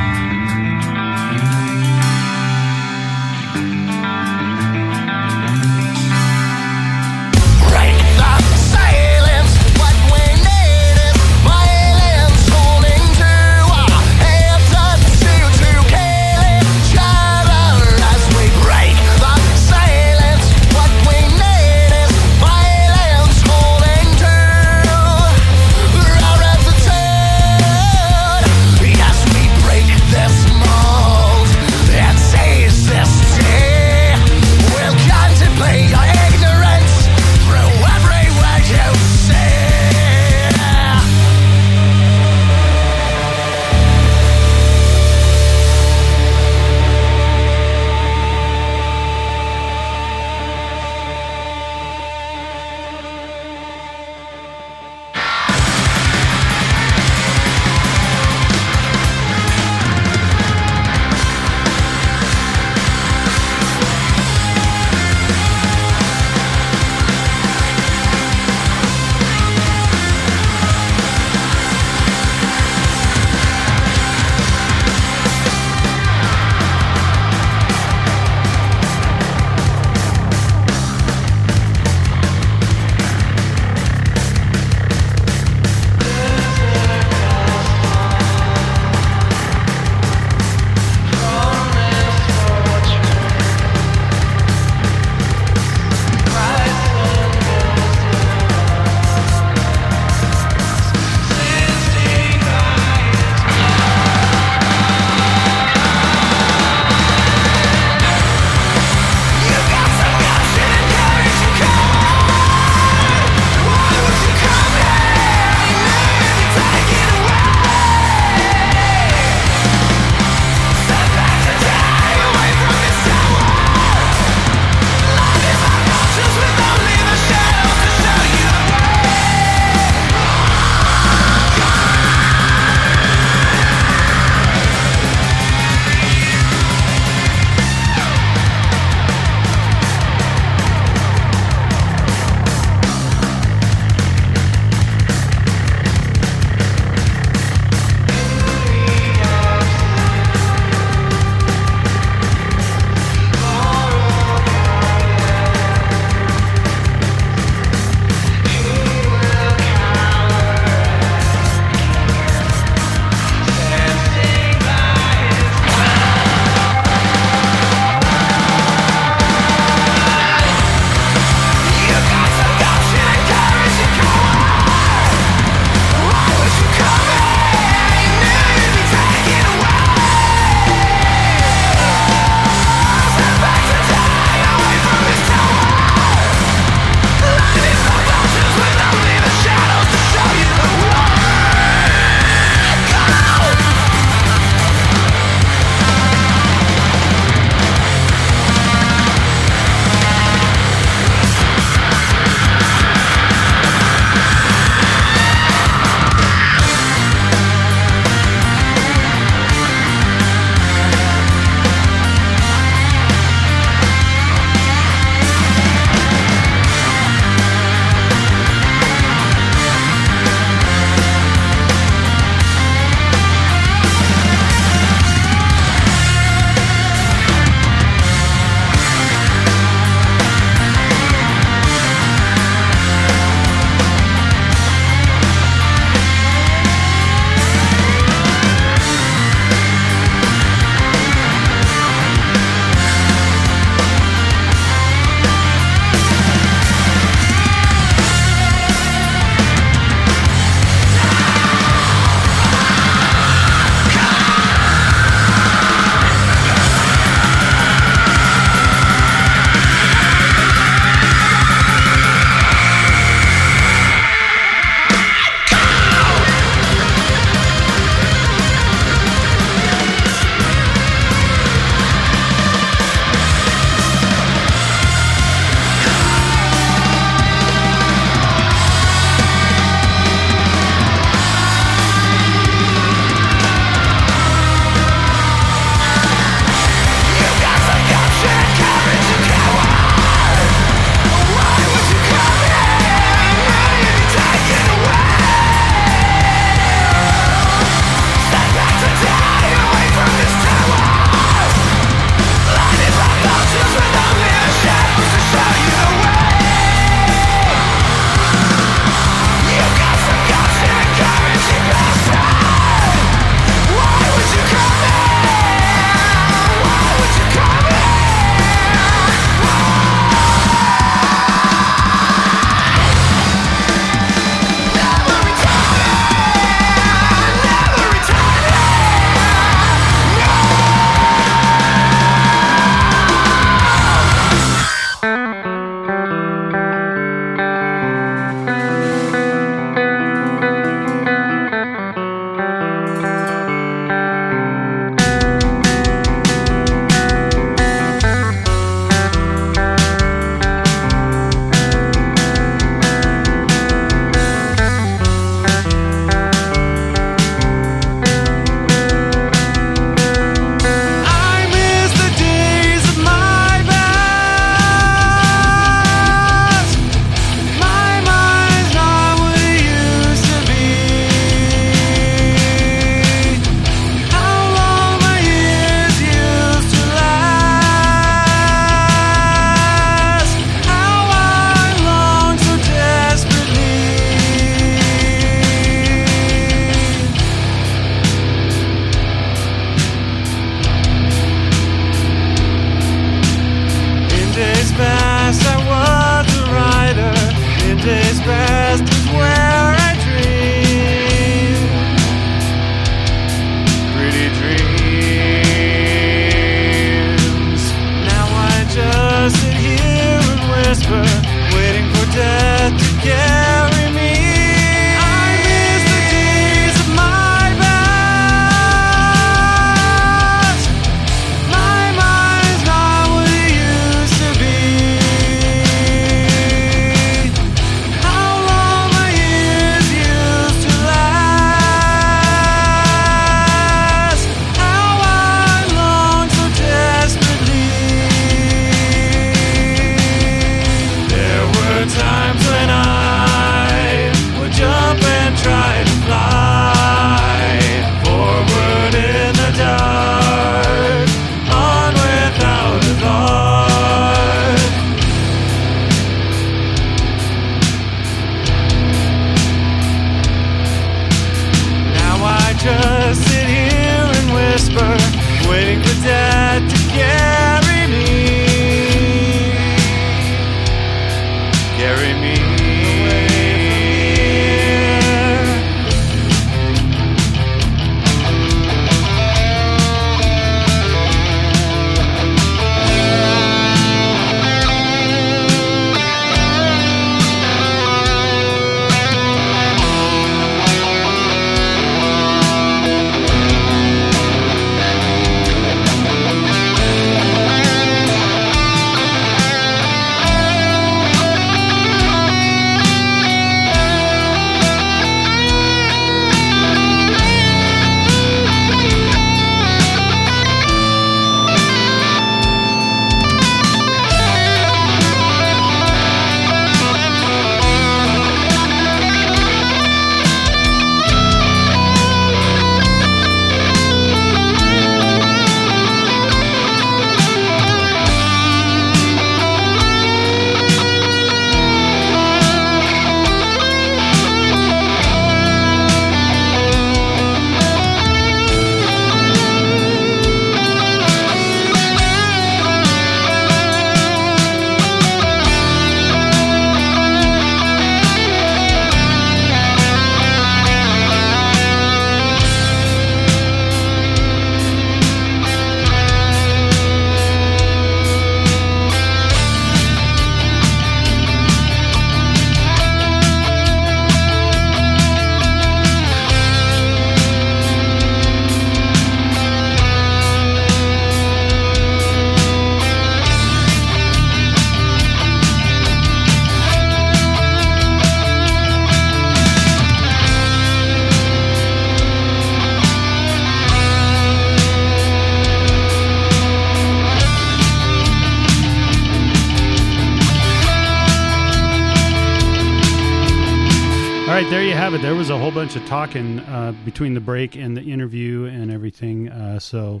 Bunch of talking uh, between the break and the interview and everything. Uh, so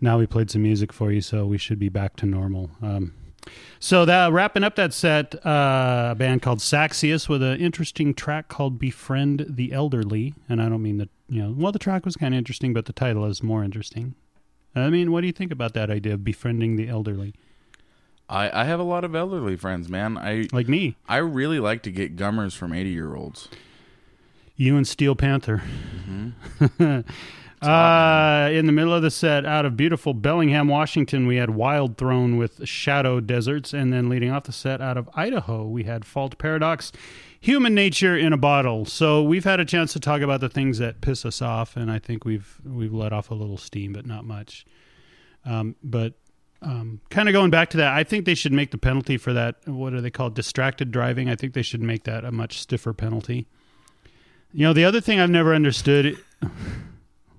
now we played some music for you, so we should be back to normal. Um, so that wrapping up that set, uh, a band called Saxius with an interesting track called "Befriend the Elderly," and I don't mean that you know. Well, the track was kind of interesting, but the title is more interesting. I mean, what do you think about that idea of befriending the elderly? I, I have a lot of elderly friends, man. I like me. I really like to get gummers from eighty year olds. You and Steel Panther. Mm-hmm. uh, in the middle of the set, out of beautiful Bellingham, Washington, we had Wild Throne with Shadow Deserts. And then leading off the set, out of Idaho, we had Fault Paradox, Human Nature in a Bottle. So we've had a chance to talk about the things that piss us off, and I think we've we've let off a little steam, but not much. Um, but um, kind of going back to that, I think they should make the penalty for that. What are they called? Distracted driving. I think they should make that a much stiffer penalty. You know, the other thing I've never understood.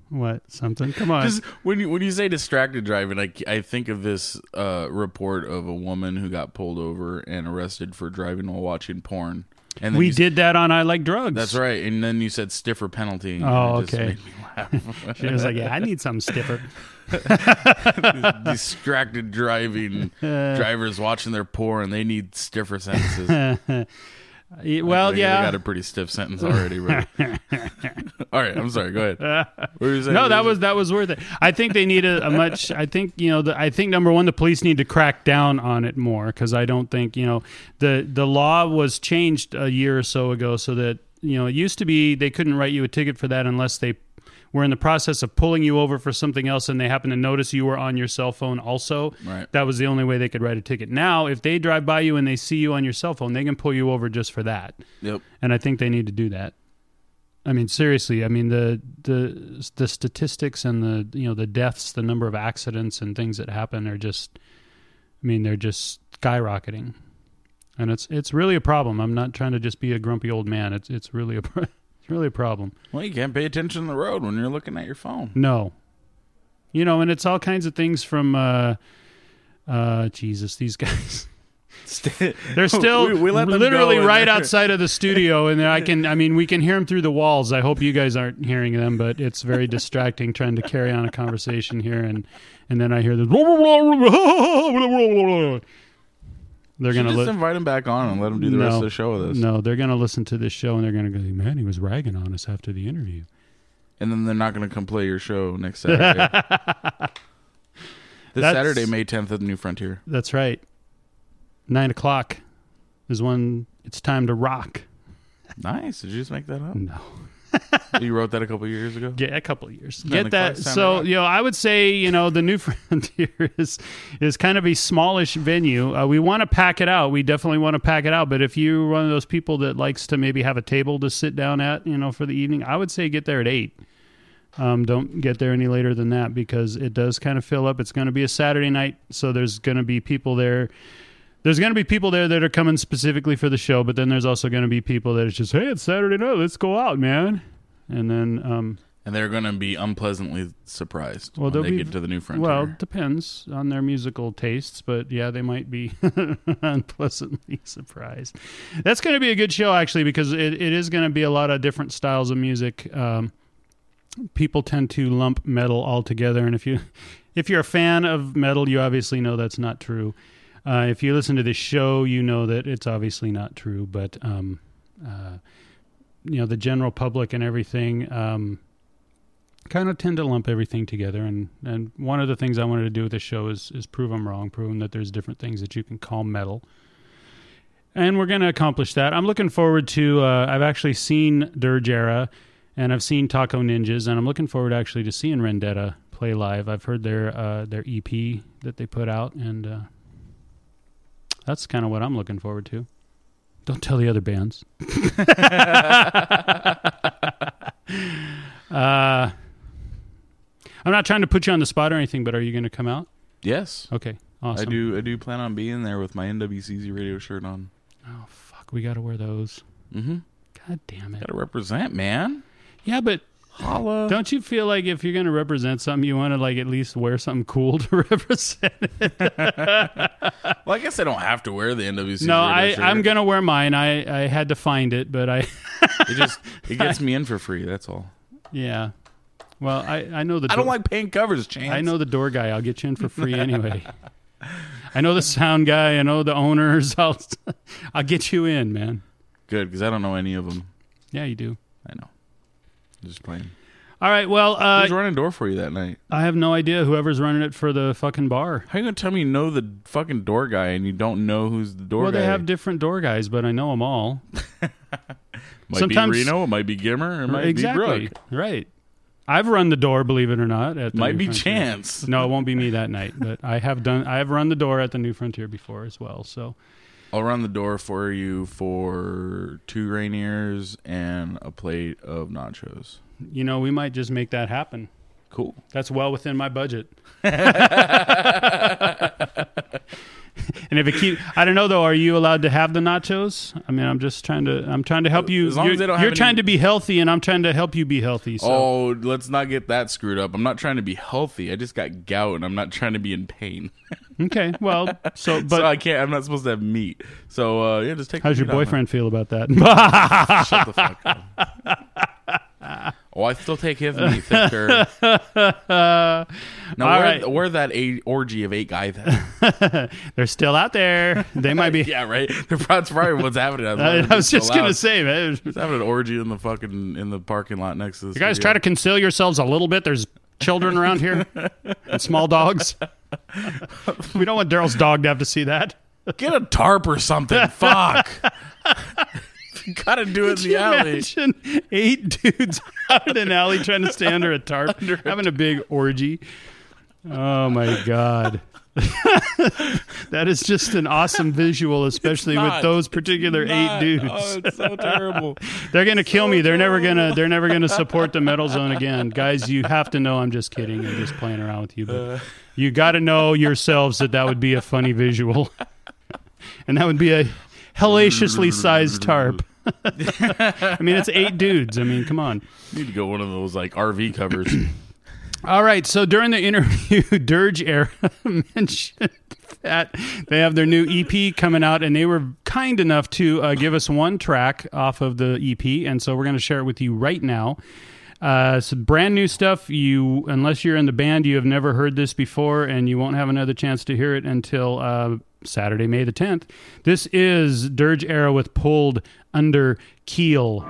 What something? Come on. Just when you when you say distracted driving, I, I think of this uh, report of a woman who got pulled over and arrested for driving while watching porn. And we you did that on I Like Drugs. That's right. And then you said stiffer penalty. Oh, okay. made me laugh. she was like, "Yeah, I need something stiffer." distracted driving drivers watching their porn. They need stiffer sentences. Well, yeah. got a pretty stiff sentence already. But... All right, I'm sorry. Go ahead. What were you saying? no, that was that was worth it. I think they need a, a much. I think you know. The, I think number one, the police need to crack down on it more because I don't think you know the the law was changed a year or so ago so that you know it used to be they couldn't write you a ticket for that unless they were in the process of pulling you over for something else and they happen to notice you were on your cell phone also. Right. That was the only way they could write a ticket. Now, if they drive by you and they see you on your cell phone, they can pull you over just for that. Yep. And I think they need to do that. I mean, seriously. I mean the the the statistics and the you know the deaths, the number of accidents and things that happen are just. I mean, they're just skyrocketing, and it's it's really a problem. I'm not trying to just be a grumpy old man. It's it's really a it's really a problem. Well, you can't pay attention to the road when you're looking at your phone. No, you know, and it's all kinds of things from. uh uh Jesus, these guys. They're still We- we literally right there. outside of the studio, and I can. I mean, we can hear them through the walls. I hope you guys aren't hearing them, but it's very distracting trying to carry on a conversation here, and and then I hear this. They're gonna just li- invite him back on and let him do the rest of the show with us. No, they're gonna listen to this show and they're gonna go, "Man, he was ragging on us after the interview." And then they're not going to come play your show next Saturday. this That's- Saturday, May 10th at the New Frontier. That's right. Nine o'clock is when it's time to rock. Nice. Did you just make that up? No. You wrote that a couple years ago? Yeah, a couple of years. Get that. o'clock, time to So you know, I would say you know the new frontier is is kind of a smallish venue. Uh, we want to pack it out. We definitely want to pack it out. But if you're one of those people that likes to maybe have a table to sit down at, you know, for the evening, I would say get there at eight. Um, don't get there any later than that because it does kind of fill up. It's going to be a Saturday night, so there's going to be people there. There's going to be people there that are coming specifically for the show, but then there's also going to be people that it's just, hey, it's Saturday night, let's go out, man. And then, um, And they're going to be unpleasantly surprised well, when they'll be, get to the New Frontier. Well, depends on their musical tastes, but yeah, they might be unpleasantly surprised. That's going to be a good show, actually, because it, it is going to be a lot of different styles of music. Um, people tend to lump metal all together, and if you if you're a fan of metal, you obviously know that's not true. Uh, if you listen to this show, you know that it's obviously not true. But um, uh, you know, the general public and everything. Um, kind of tend to lump everything together and and one of the things I wanted to do with this show is is prove them wrong, prove that there's different things that you can call metal. And we're going to accomplish that. I'm looking forward to uh, I've actually seen Dirge Era and I've seen Taco Ninjas and I'm looking forward actually to seeing Rendetta play live. I've heard their uh, their EP that they put out and uh, that's kind of what I'm looking forward to. Don't tell the other bands. uh, I'm not trying to put you on the spot or anything, but are you going to come out? Yes. Okay. Awesome. I do. I do plan on being there with my NWCZ radio shirt on. Oh fuck, we got to wear those. Mm-hmm. God damn it. Got to represent, man. Yeah, but Holla. don't you feel like if you're going to represent something, you want to like at least wear something cool to represent it? Well, I guess I don't have to wear the NWCZ. no, radio I shirt. I'm gonna wear mine. I I had to find it, but I It just it gets me in for free. That's all. yeah. Well, I I know the I don't like paying covers, Chance. I know the door guy. I'll get you in for free anyway. I know the sound guy. I know the owners. I'll I'll get you in, man. Good because I don't know any of them. Yeah, you do. Just playing. All right. Well, uh, Who's running door for you that night? I have no idea. Whoever's running it for the fucking bar. How you gonna tell me you know the fucking door guy and you don't know who's the door well, guy? they have different door guys, but I know them all. might sometimes- be Reno, it might be Gimmer, it might exactly. be Brooke. Right. I've run the door, believe it or not. At the Might be Frontier. Chance. No, it won't be me that night. But I have done. I have run the door at the New Frontier before as well. So I'll run the door for you for two Rainiers and a plate of nachos. you know, we might just make that happen. Cool. That's well within my budget. and if it keep, I don't know though. Are you allowed to have the nachos? I mean, I'm just trying to. I'm trying to help you. As long you're as they don't you're trying to be healthy, and I'm trying to help you be healthy. So Oh, let's not get that screwed up. I'm not trying to be healthy. I just got gout and I'm not trying to be in pain. okay, well, so but so I can't. I'm not supposed to have meat. So uh, yeah, just take. how's your meat out, man. boyfriend feel about that? Shut the fuck up. Oh, I still take his meat thicker. Now, where, right. where that eight, orgy of eight guys at? They're still out there. They might be. yeah, right. That's probably what's happening. I, I was just gonna say, man. Just having an orgy in the fucking in the parking lot next to this. You guys try to conceal yourselves a little bit. There's children around here and small dogs. we don't want Daryl's dog to have to see that. get a tarp or something. Fuck. gotta do it in the you alley. imagine eight dudes out in an alley trying to stay under a tarp, having a big orgy. Oh my god. that is just an awesome visual, especially with those particular eight dudes. Oh, it's so terrible. They're gonna kill me. They're never gonna. They're never gonna support the metal zone again, guys. You have to know. I'm just kidding. I'm just playing around with you, but Uh. you got to know yourselves that that would be a funny visual, and that would be a hellaciously sized tarp. I mean, it's eight dudes. I mean, come on. You Need to go one of those like RV covers. All right. So during the interview, Dirge Era mentioned that they have their new EP coming out, and they were kind enough to uh, give us one track off of the EP, and so we're going to share it with you right now. Uh, some brand new stuff. You, unless you're in the band, you have never heard this before, and you won't have another chance to hear it until uh, Saturday, May the 10th. This is Dirge Era with Pulled Under Keel.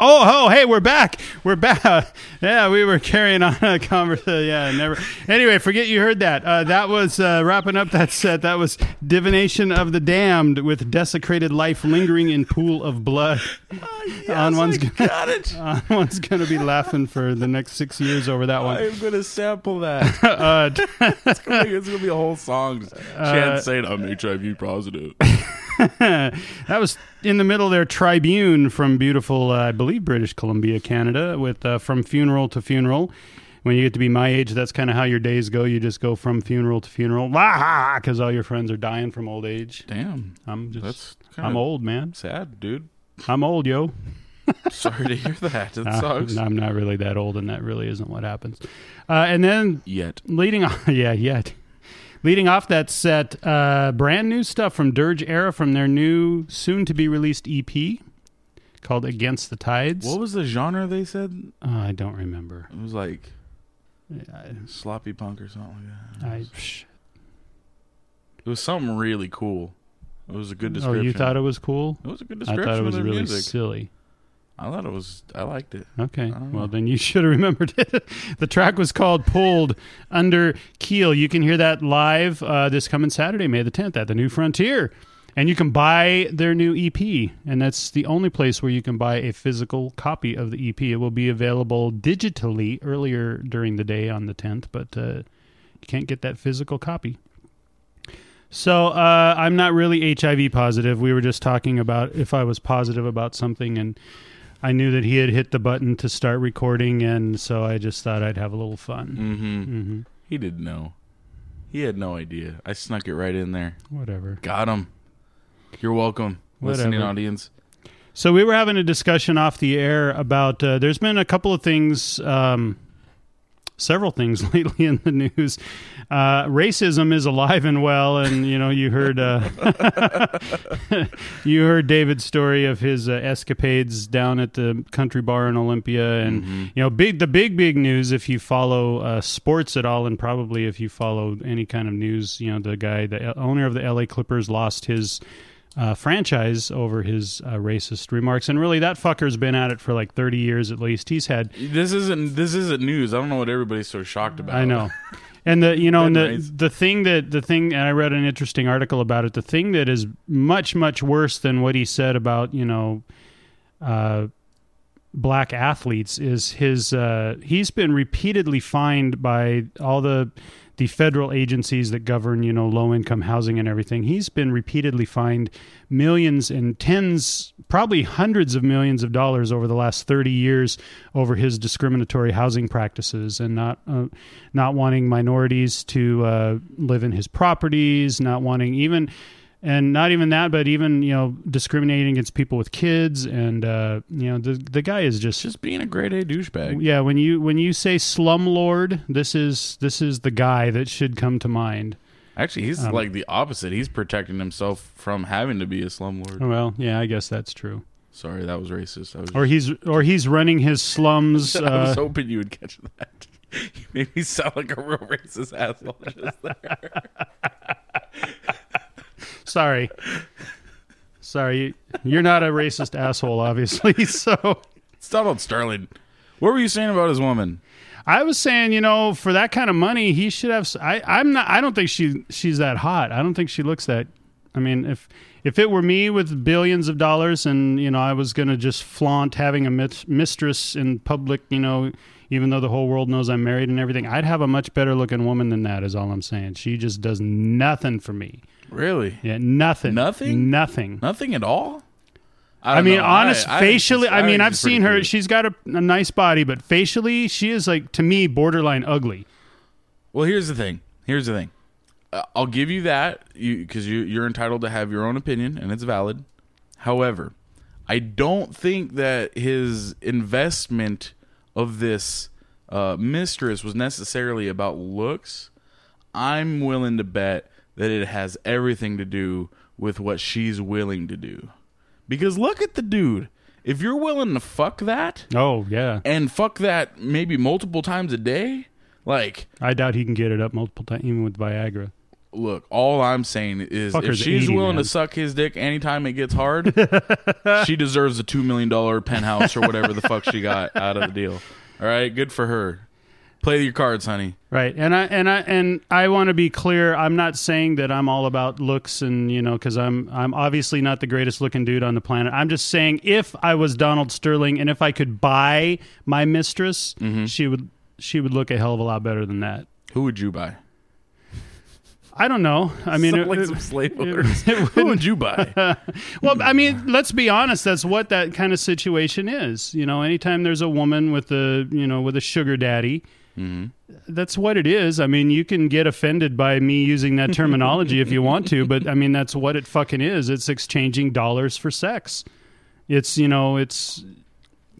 Oh, oh, hey, we're back. We're back. Yeah, we were carrying on a conversation. Yeah, never. Anyway, forget you heard that. Uh, that was uh, wrapping up that set. That was Divination of the Damned with Desecrated Life Lingering in Pool of Blood. on one's gonna, got it. on one's going to be laughing for the next six years over that one. I'm gonna sample that. uh, it's, gonna be, it's gonna be a whole song. Just Uh, Chance saying I'm HIV positive. that was in the middle there. Tribune from beautiful, uh, I believe, British Columbia, Canada, with uh, from funeral to funeral. When you get to be my age, that's kind of how your days go. You just go from funeral to funeral, because all your friends are dying from old age. Damn, I'm just, That's I'm old, man. Sad, dude. I'm old, yo. Sorry to hear that. It Uh, sucks. I'm not really that old, and that really isn't what happens. Uh, and then Yet. leading on, yeah, yet leading off that set, uh, brand new stuff from Dirge Era from their new, soon to be released EP called Against the Tides. What was the genre they said? Uh, I don't remember. It was like sloppy punk or something like that. I, It was something really cool. It was a good description. oh, you thought it was cool? It was a good I description. thought it was really music. silly. I thought it was. I liked it. Okay. Well, then you should have remembered it. the track was called Pulled Under Keel. You can hear that live uh, this coming Saturday, May the 10th, at the New Frontier. And you can buy their new EP. And that's the only place where you can buy a physical copy of the EP. It will be available digitally earlier during the day on the 10th, but uh, you can't get that physical copy. So uh, I'm not really HIV positive. We were just talking about if I was positive about something, and I knew that he had hit the button to start recording, and so I just thought I'd have a little fun. Mm-hmm. Mhm. He didn't know. He had no idea. I snuck it right in there. Whatever. Got him. You're welcome, listening Whatever. audience. So we were having a discussion off the air about. Uh, there's been a couple of things, um, several things lately in the news. Uh, racism is alive and well, and you know you heard uh, you heard David's story of his uh, escapades down at the country bar in Olympia, and you know big the big big news if you follow uh, sports at all, and probably if you follow any kind of news, you know the guy, the owner of the L.A. Clippers, lost his uh, franchise over his uh, racist remarks, and really that fucker's been at it for like thirty years at least. He's had This isn't. This isn't news. I don't know what everybody's so shocked about. I know. And the you know and the Anyways. the thing that the thing and I read an interesting article about it. The thing that is much much worse than what he said about you know uh, black athletes is his uh, he's been repeatedly fined by all the the federal agencies that govern you know low income housing and everything. He's been repeatedly fined millions and tens, probably hundreds of millions of dollars over the last thirty years over his discriminatory housing practices and not uh, not wanting minorities to uh, live in his properties, not wanting even and not even that, but even you know discriminating against people with kids, and uh, you know the the guy is just just being a grade A douchebag. Yeah, when you when you say slumlord, this is this is the guy that should come to mind. Actually, he's Um, like the opposite. He's protecting himself from having to be a slumlord. Well, yeah, I guess that's true. Sorry, that was racist. I was Or he's or he's running his slums. I was Uh, hoping you would catch that. You made me sound like a real racist asshole just there. sorry, sorry, you're not a racist asshole, obviously. So it's Donald Sterling. What were you saying about his woman? I was saying, you know, for that kind of money, he should have. I, I'm not. I don't think she she's that hot. I don't think she looks that. I mean, if if it were me with billions of dollars and you know I was going to just flaunt having a mit- mistress in public, you know, even though the whole world knows I'm married and everything, I'd have a much better looking woman than that. Is all I'm saying. She just does nothing for me. Really? Yeah, nothing. Nothing? Nothing. Nothing at all? I, don't mean, know. honest, I- I facially. she's- I, mean, I've seen her. pretty. She's got a, a nice body, but facially, she is like to me borderline ugly. Well, here's the thing. Here's the thing. Uh, I'll give you that because you, you're entitled to have your own opinion and it's valid. However, I don't think that his investment of this uh, mistress was necessarily about looks. I'm willing to bet that it has everything to do with what she's willing to do. Because look at the dude. If you're willing to fuck that, Oh yeah, and fuck that maybe multiple times a day, like I doubt he can get it up multiple times, even with Viagra. Look, all I'm saying is if she's 80, willing man. to suck his dick anytime it gets hard, she deserves a two million dollar penthouse or whatever the fuck she got out of the deal. All right, good for her. Play your cards, honey. Right, and I and I and I want to be clear. I'm not saying that I'm all about looks, and you know, because I'm I'm obviously not the greatest looking dude on the planet. I'm just saying, if I was Donald Sterling, and if I could buy my mistress, mm-hmm. she would she would look a hell of a lot better than that. Who would you buy? I don't know. I mean, it- like it- some slave owners. Who would you buy? well, I mean, let's be honest. That's what that kind of situation is. You know, anytime there's a woman with a you know with a sugar daddy, mm-hmm. that's what it is. I mean, you can get offended by me using that terminology if you want to, but I mean, that's what it fucking is. It's exchanging dollars for sex. It's you know, it's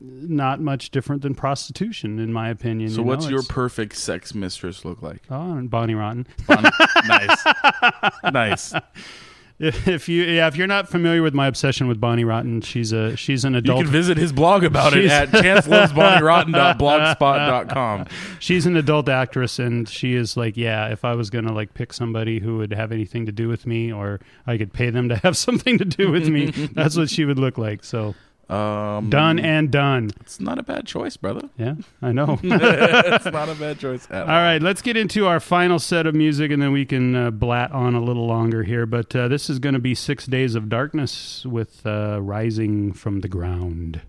not much different than prostitution, in my opinion. So you what's know? your It's- perfect sex mistress look like? Oh, and Bonnie Rotten. nice, nice. If you yeah, if you're not familiar with my obsession with Bonnie Rotten, she's a she's an adult You adult. can visit his blog about it She's- at chancelovesbonnierotten.blogspot.com. She's an adult actress, and she is like, yeah. If I was gonna like pick somebody who would have anything to do with me, or I could pay them to have something to do with me, that's what she would look like. So Um, done and done. It's not a bad choice, brother. Yeah, I know. it's not a bad choice at All right, let's get into our final set of music, and then we can uh, blat on a little longer here. But uh, this is going to be Six Days of Darkness with uh, Rising from the Ground.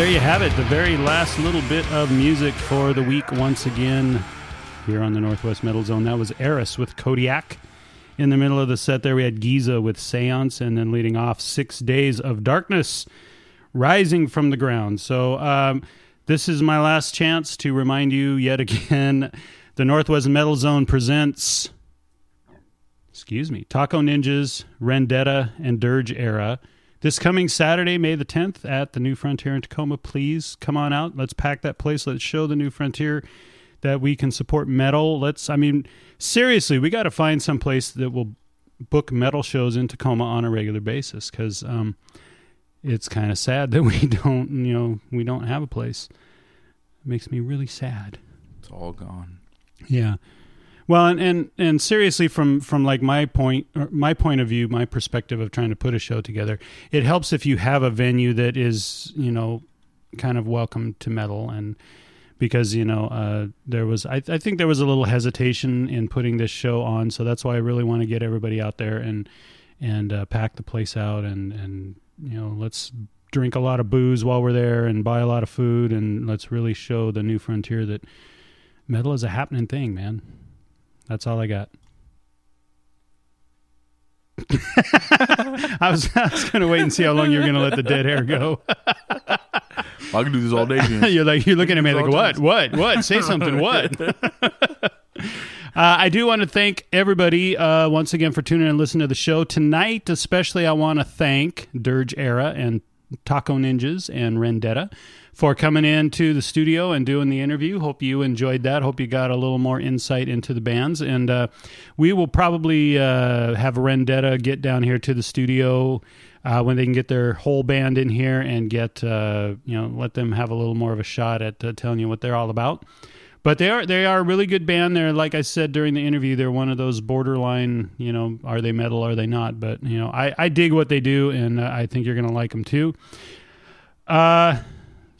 There you have it. The very last little bit of music for the week once again here on the Northwest Metal Zone. That was Eris with Kodiak. In the middle of the set there, we had Giza with Seance, and then leading off Six Days of Darkness, Rising from the Ground. So, um, this is my last chance to remind you yet again the Northwest Metal Zone presents, excuse me, Taco Ninjas, Rendetta, and Dirge Era. This coming Saturday, May the 10th, at the New Frontier in Tacoma. Please come on out. Let's pack that place. Let's show the New Frontier that we can support metal. Let's, I mean, seriously, we got to find some place that will book metal shows in Tacoma on a regular basis because um, it's kind of sad that we don't, you know, we don't have a place. It makes me really sad. It's all gone. Yeah. Well, and, and and seriously, from from like my point, my point of view, my perspective of trying to put a show together, it helps if you have a venue that is, you know, kind of welcome to metal, and because you know, uh, there was, I, I think there was a little hesitation in putting this show on, so that's why I really want to get everybody out there and and uh, pack the place out, and and you know, let's drink a lot of booze while we're there, and buy a lot of food, and let's really show the new frontier that metal is a happening thing, man. That's all I got. I was, I was going to wait and see how long you're going to let the dead hair go. I can do this all day. You're like you're looking at me like what, what, what? Say something. What? uh, I do want to thank everybody uh, once again for tuning in and listening to the show tonight. Especially, I want to thank Dirge Era and Taco Ninjas and Rendetta for coming into the studio and doing the interview. Hope you enjoyed that. Hope you got a little more insight into the bands. And uh, we will probably uh, have Rendetta get down here to the studio uh, when they can get their whole band in here and get uh, you know let them have a little more of a shot at uh, telling you what they're all about. But they are they are a really good band. They're like I said during the interview, they're one of those borderline. You know, are they metal? Are they not? But you know, I I dig what they do, and uh, I think you're gonna like them too. Uh,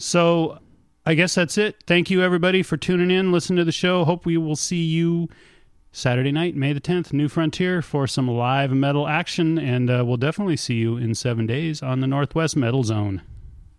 so I guess that's it. Thank you everybody for tuning in, listen to the show. Hope we will see you Saturday night, May the 10th, New Frontier for some live metal action, and uh, we'll definitely see you in seven days on the Northwest Metal Zone.